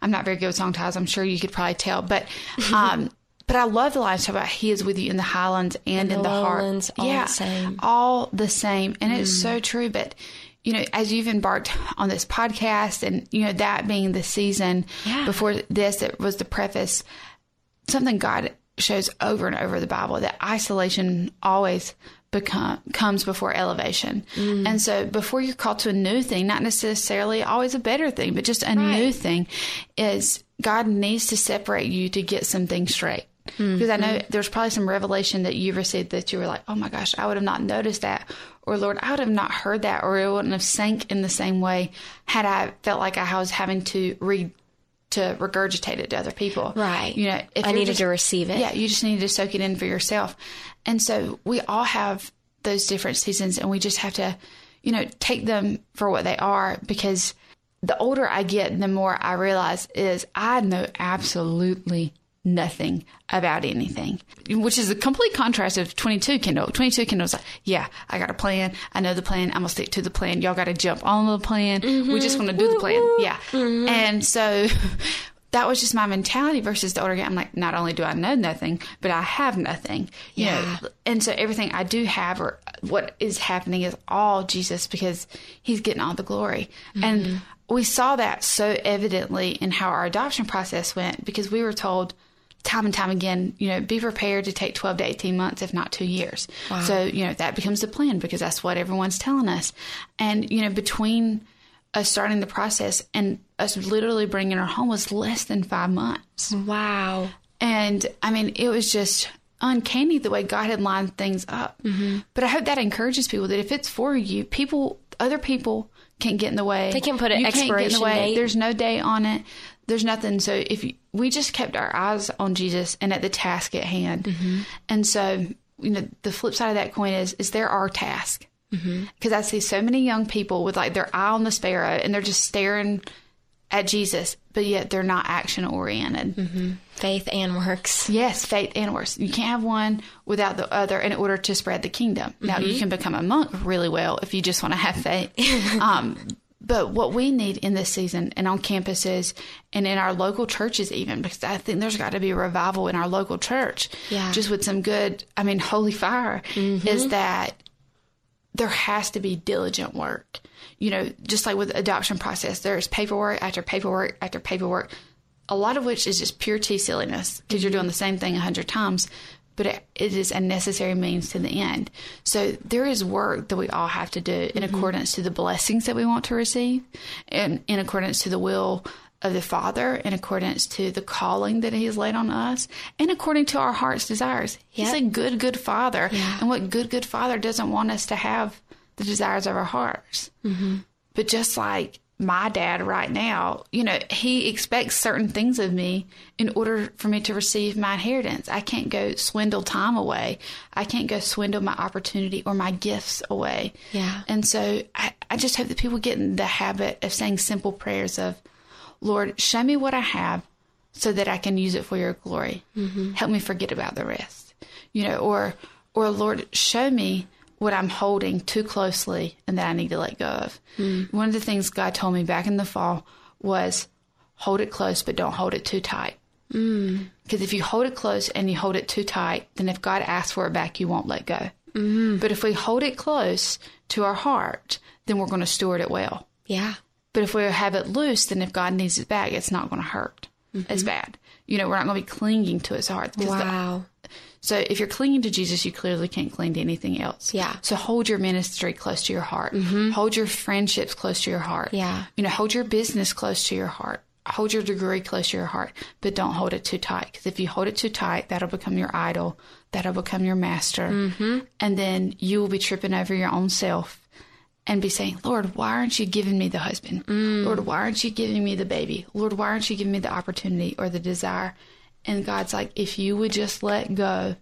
I'm not very good with song titles. I'm sure you could probably tell. But, um, But I love the lines about He is with you in the highlands and, in the, the heart. All yeah, the same. all the same, and mm. it's so true. But you know, as you've embarked on this podcast, and you know that being the season yeah. before this, it was the preface. Something God shows over and over the Bible that isolation always become comes before elevation. Mm. And so before you're called to a new thing, not necessarily always a better thing, but just a right. new thing is God needs to separate you to get some things straight. Mm-hmm. Because I know there's probably some revelation that you received that you were like, oh my gosh, I would have not noticed that. Or Lord, I would have not heard that, or it wouldn't have sank in the same way had I felt like I was having to read to regurgitate it to other people. Right. You know, if I needed just, to receive it. Yeah, you just needed to soak it in for yourself. And so we all have those different seasons and we just have to, you know, take them for what they are because the older I get, the more I realize is I know absolutely nothing about anything, which is a complete contrast of 22 Kendall. 22 Kendall's like, yeah, I got a plan. I know the plan. I'm going to stick to the plan. Y'all got to jump on the plan. Mm-hmm. We're just want to do the plan. Yeah. Mm-hmm. And so that was just my mentality versus the older guy. I'm like, not only do I know nothing, but I have nothing. You Yeah. know, and so everything I do have or what is happening is all Jesus because he's getting all the glory. And we saw that so evidently in how our adoption process went because we were told time and time again, you know, be prepared to take 12 to 18 months, if not two years. So, you know, that becomes the plan because that's what everyone's telling us. And, you know, between us starting the process and us literally bringing her home was less than five months. Wow. And I mean, it was just uncanny the way God had lined things up. Mm-hmm. But I hope that encourages people that if it's for you, people, other people can't get in the way. They can put an You can't get in the expiration way. date. There's no date on it. There's nothing. So if you, we just kept our eyes on Jesus and at the task at hand, Mm-hmm. and so you know, the flip side of that coin is is there our task because I see so many young people with like their eye on the sparrow and they're just staring at Jesus, but yet they're not action oriented. Faith and works. Yes, faith and works. You can't have one without the other in order to spread the kingdom. Now, you can become a monk really well if you just want to have faith. um, but what we need in this season and on campuses and in our local churches, even because I think there's got to be a revival in our local church, Yeah. just with some good, I mean, holy fire, mm-hmm. is that there has to be diligent work. You know, just like with the adoption process, there's paperwork after paperwork after paperwork, a lot of which is just pure tea silliness because you're mm-hmm. doing the same thing a hundred times, but it, it is a necessary means to the end. So there is work that we all have to do in accordance to the blessings that we want to receive and in accordance to the will of the Father, in accordance to the calling that He has laid on us, and according to our heart's desires. He's Yep. a good, good Father. Yeah. And what good, good Father doesn't want us to have the desires of our hearts. Mm-hmm. But just like my dad right now, you know, he expects certain things of me in order for me to receive my inheritance. I can't go swindle time away. I can't go swindle my opportunity or my gifts away. Yeah. And so I, I just hope that people get in the habit of saying simple prayers of, Lord, show me what I have so that I can use it for your glory. Mm-hmm. Help me forget about the rest. You know, or or Lord, show me what I'm holding too closely and that I need to let go of. Hmm. One of the things God told me back in the fall was hold it close, but don't hold it too tight. Hmm. Because if you hold it close and you hold it too tight, then if God asks for it back, you won't let go. Mm-hmm. But if we hold it close to our heart, then we're going to steward it well. Yeah. But if we have it loose, then if God needs it back, it's not going to hurt mm-hmm. as bad. You know, we're not going to be clinging to it so hard. 'Cause the- Wow. So if you're clinging to Jesus, you clearly can't cling to anything else. Yeah. So hold your ministry close to your heart. Hmm. Hold your friendships close to your heart. Yeah. You know, hold your business close to your heart. Hold your degree close to your heart, but don't hold it too tight. Because if you hold it too tight, that'll become your idol. That'll become your master. Mm-hmm. And then you will be tripping over your own self and be saying, Lord, why aren't you giving me the husband? Lord, why aren't you giving me the baby? Lord, why aren't you giving me the opportunity or the desire? And God's like, if you would just let go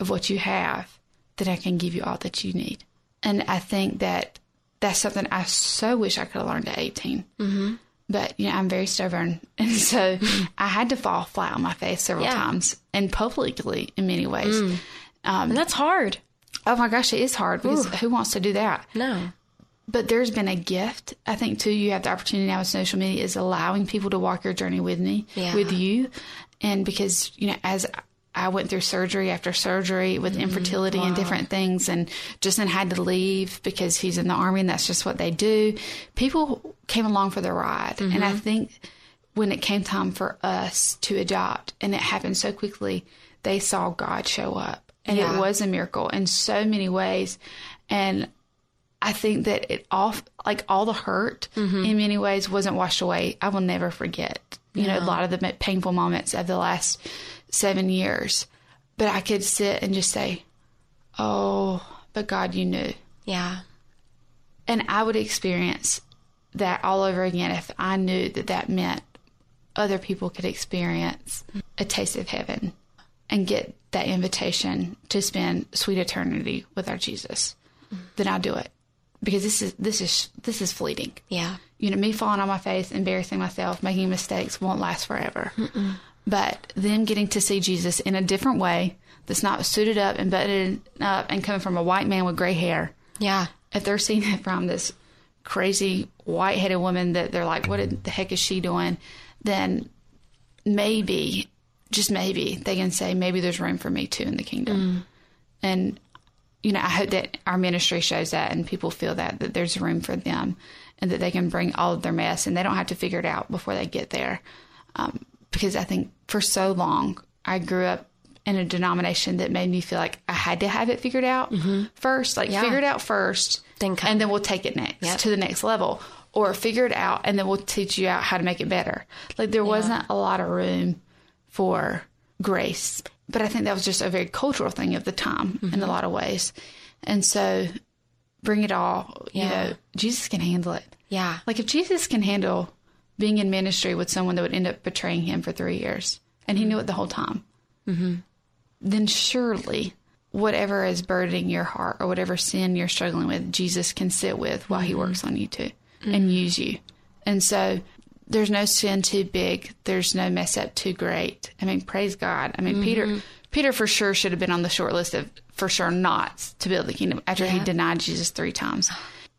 of what you have, then I can give you all that you need. And I think that that's something I so wish I could have learned at 18. Mm-hmm. But, you know, I'm very stubborn. And so mm-hmm. I had to fall flat on my face several Yeah. times and publicly in many ways. Mm. Um, and that's hard. Oh my gosh, it is hard because who wants to do that? No. but there's been a gift. I think too. You have the opportunity now with social media is allowing people to walk your journey with me, Yeah. with you, and because you know as I went through surgery after surgery with mm-hmm. infertility and different things, and Justin had to leave because he's in the army and that's just what they do. People came along for the ride, and I mm-hmm. think when it came time for us to adopt, and it happened so quickly, they saw God show up, and Yeah. it was a miracle in so many ways, and I think that it all, like all the hurt mm-hmm. in many ways wasn't washed away. I will never forget, you know, a lot of the painful moments of the last seven years. But I could sit and just say, Oh, but God, you knew. Yeah. And I would experience that all over again if I knew that that meant other people could experience a taste of heaven and get that invitation to spend sweet eternity with our Jesus. Mm. Then I'll do it because this is this is this is fleeting. Yeah. You know, me falling on my face, embarrassing myself, making mistakes won't last forever. But them getting to see Jesus in a different way that's not suited up and buttoned up and coming from a white man with gray hair Yeah. if they're seeing it from this crazy white headed woman that they're like, what the heck is she doing? Then maybe, just maybe, they can say, maybe there's room for me too in the kingdom. Mm. And, you know, I hope that our ministry shows that and people feel that, that there's room for them and that they can bring all of their mess and they don't have to figure it out before they get there. Um, because I think for so long, I grew up in a denomination that made me feel like I had to have it figured out first, like Yeah. figure it out first, Then come- and then we'll take it next Yep. to the next level, or figure it out and then we'll teach you out how to make it better. Like there wasn't a lot of room for grace, but I think that was just a very cultural thing of the time in a Mm-hmm. lot of ways, and so bring it all. You Yeah. know, Jesus can handle it. Yeah. Like if Jesus can handle being in ministry with someone that would end up betraying him for three years, and he knew it the whole time, mm-hmm. then surely whatever is burdening your heart or whatever sin you're struggling with, Jesus can sit with while he mm-hmm. works on you too and mm-hmm. use you. And so there's no sin too big. There's no mess up too great. I mean, praise God. I mean, Peter, Peter for sure should have been on the short list of for sure not to build the kingdom after he denied Jesus three times.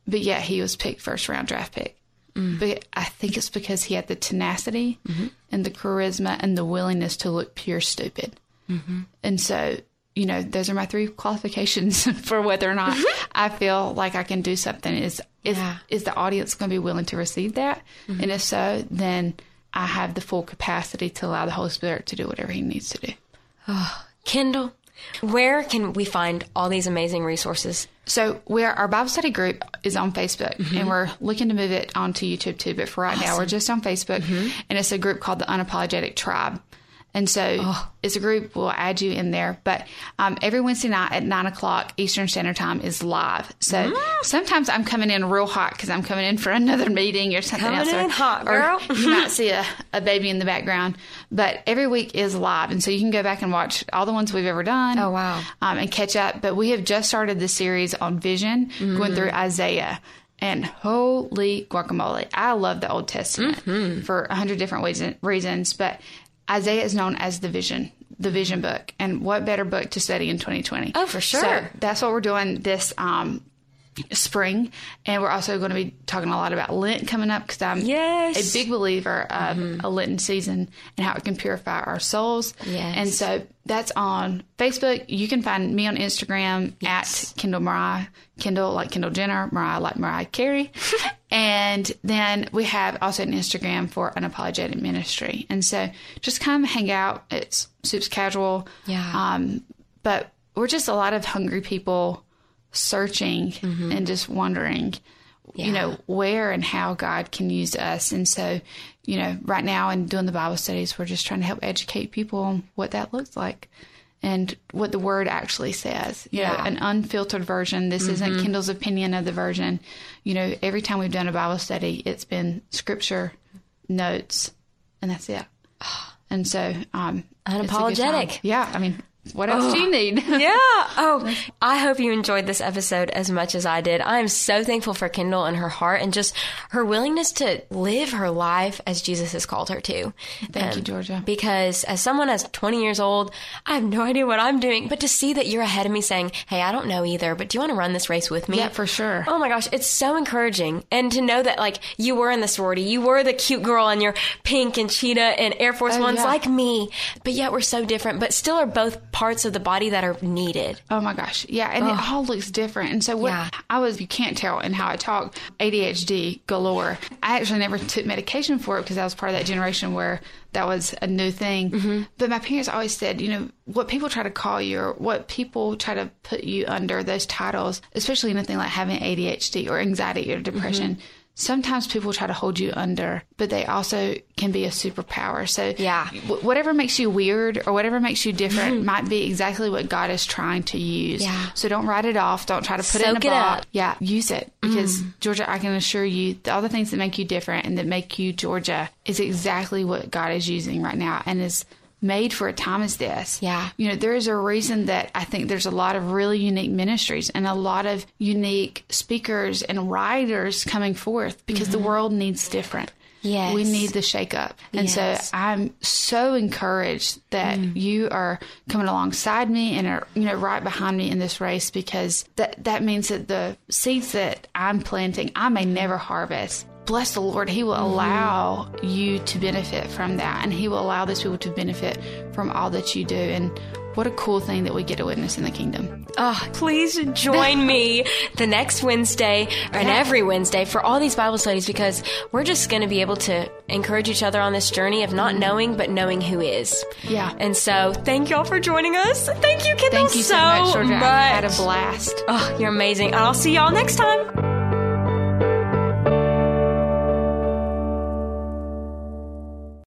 But yet he was picked first round draft pick. Mm. But I think it's because he had the tenacity mm-hmm. and the charisma and the willingness to look pure stupid. Mm-hmm. And so, you know, those are my three qualifications for whether or not mm-hmm. I feel like I can do something is is Yeah. is the audience going to be willing to receive that? And if so, then I have the full capacity to allow the Holy Spirit to do whatever he needs to do. Kendall, where can we find all these amazing resources? So we're our Bible study group is on Facebook, Mm-hmm. and we're looking to move it onto YouTube too. But for right now, we're just on Facebook, Mm-hmm. and it's a group called the Unapologetic Tribe. And so Oh. it's a group. We'll add you in there. But um, every Wednesday night at nine o'clock Eastern Standard Time is live. So Mm. sometimes I'm coming in real hot because I'm coming in for another meeting or something Coming else. or- in hot, or girl. you might see a, a baby in the background. But every week is live, and so you can go back and watch all the ones we've ever done Oh, wow. um, and catch up. But we have just started the series on vision, going through Isaiah. And holy guacamole, I love the Old Testament for a hundred different ways, and reasons. But Isaiah is known as the vision, the vision book. And what better book to study in 2020? Oh, for sure. So that's what we're doing this um, spring. And we're also going to be talking a lot about Lent coming up because I'm Yes. Mm-hmm. a big believer of a Lenten season and how it can purify our souls. Yes. And so that's on Facebook. You can find me on Instagram at Kendall Mariah. Kendall like Kendall Jenner, Mariah like Mariah Carey. and then we have also an Instagram for Unapologetic Ministry. And so just come hang out. It's soups casual. Yeah. Um, but we're just a lot of hungry people searching and just wondering, you know, where and how God can use us. And so, you know, right now in doing the Bible studies, we're just trying to help educate people on what that looks like and what the word actually says. You know, Yeah. an unfiltered version. This isn't Kendall's opinion of the version. You know, every time we've done a Bible study, it's been scripture, notes, and that's it. And so, um, it's a good time. Unapologetic. Yeah. I mean, what else do you oh, need? Yeah. Oh, I hope you enjoyed this episode as much as I did. I am so thankful for Kendall and her heart and just her willingness to live her life as Jesus has called her to. Thank you, um, Georgia. Because as someone as 20 years old, I have no idea what I'm doing, but to see that you're ahead of me saying, Hey, I don't know either, but do you want to run this race with me? Yeah, for sure. Oh my gosh, it's so encouraging. And to know that like you were in the sorority, you were the cute girl in your pink and cheetah and Air Force Oh, Ones yeah. like me, but yet we're so different, but still are both parts of the body that are needed. Oh my gosh. Yeah. And it all looks different. And so what Yeah. I was, you can't tell in how I talk, ADHD galore. I actually never took medication for it because I was part of that generation where that was a new thing. Mm-hmm. But my parents always said, you know, what people try to call you or what people try to put you under those titles, especially anything like having ADHD or anxiety or depression. Mm-hmm. Sometimes people try to hold you under, but they also can be a superpower. So Yeah. wh- whatever makes you weird or whatever makes you different might be exactly what God is trying to use. Mm-hmm. Yeah. So don't write it off. Don't try to put it in a box. up. Yeah, use it because Georgia, I can assure you, all the things that make you different and that make you Georgia is exactly what God is using right now and is made for a time as this. Yeah. You know, there is a reason that I think there's a lot of really unique ministries and a lot of unique speakers and writers coming forth because the mm-hmm. world needs different. Yes. We need the shake up. And Yes. so I'm so encouraged that mm. you are coming alongside me and are, you know, right behind me in this race because that, that means that the seeds that I'm planting, I may never harvest. Bless the Lord, He will mm-hmm. allow you to benefit from that. And He will allow those people to benefit from all that you do. And what a cool thing that we get to witness in the kingdom. Oh, please join me the next Wednesday and yeah. every Wednesday for all these Bible studies because we're just going to be able to encourage each other on this journey of not mm-hmm. knowing, but knowing who is. Yeah. And so thank y'all for joining us. Thank you, Kendall, Thank you so, so much, Georgia. much. I had a blast. Oh, you're amazing. I'll see y'all next time.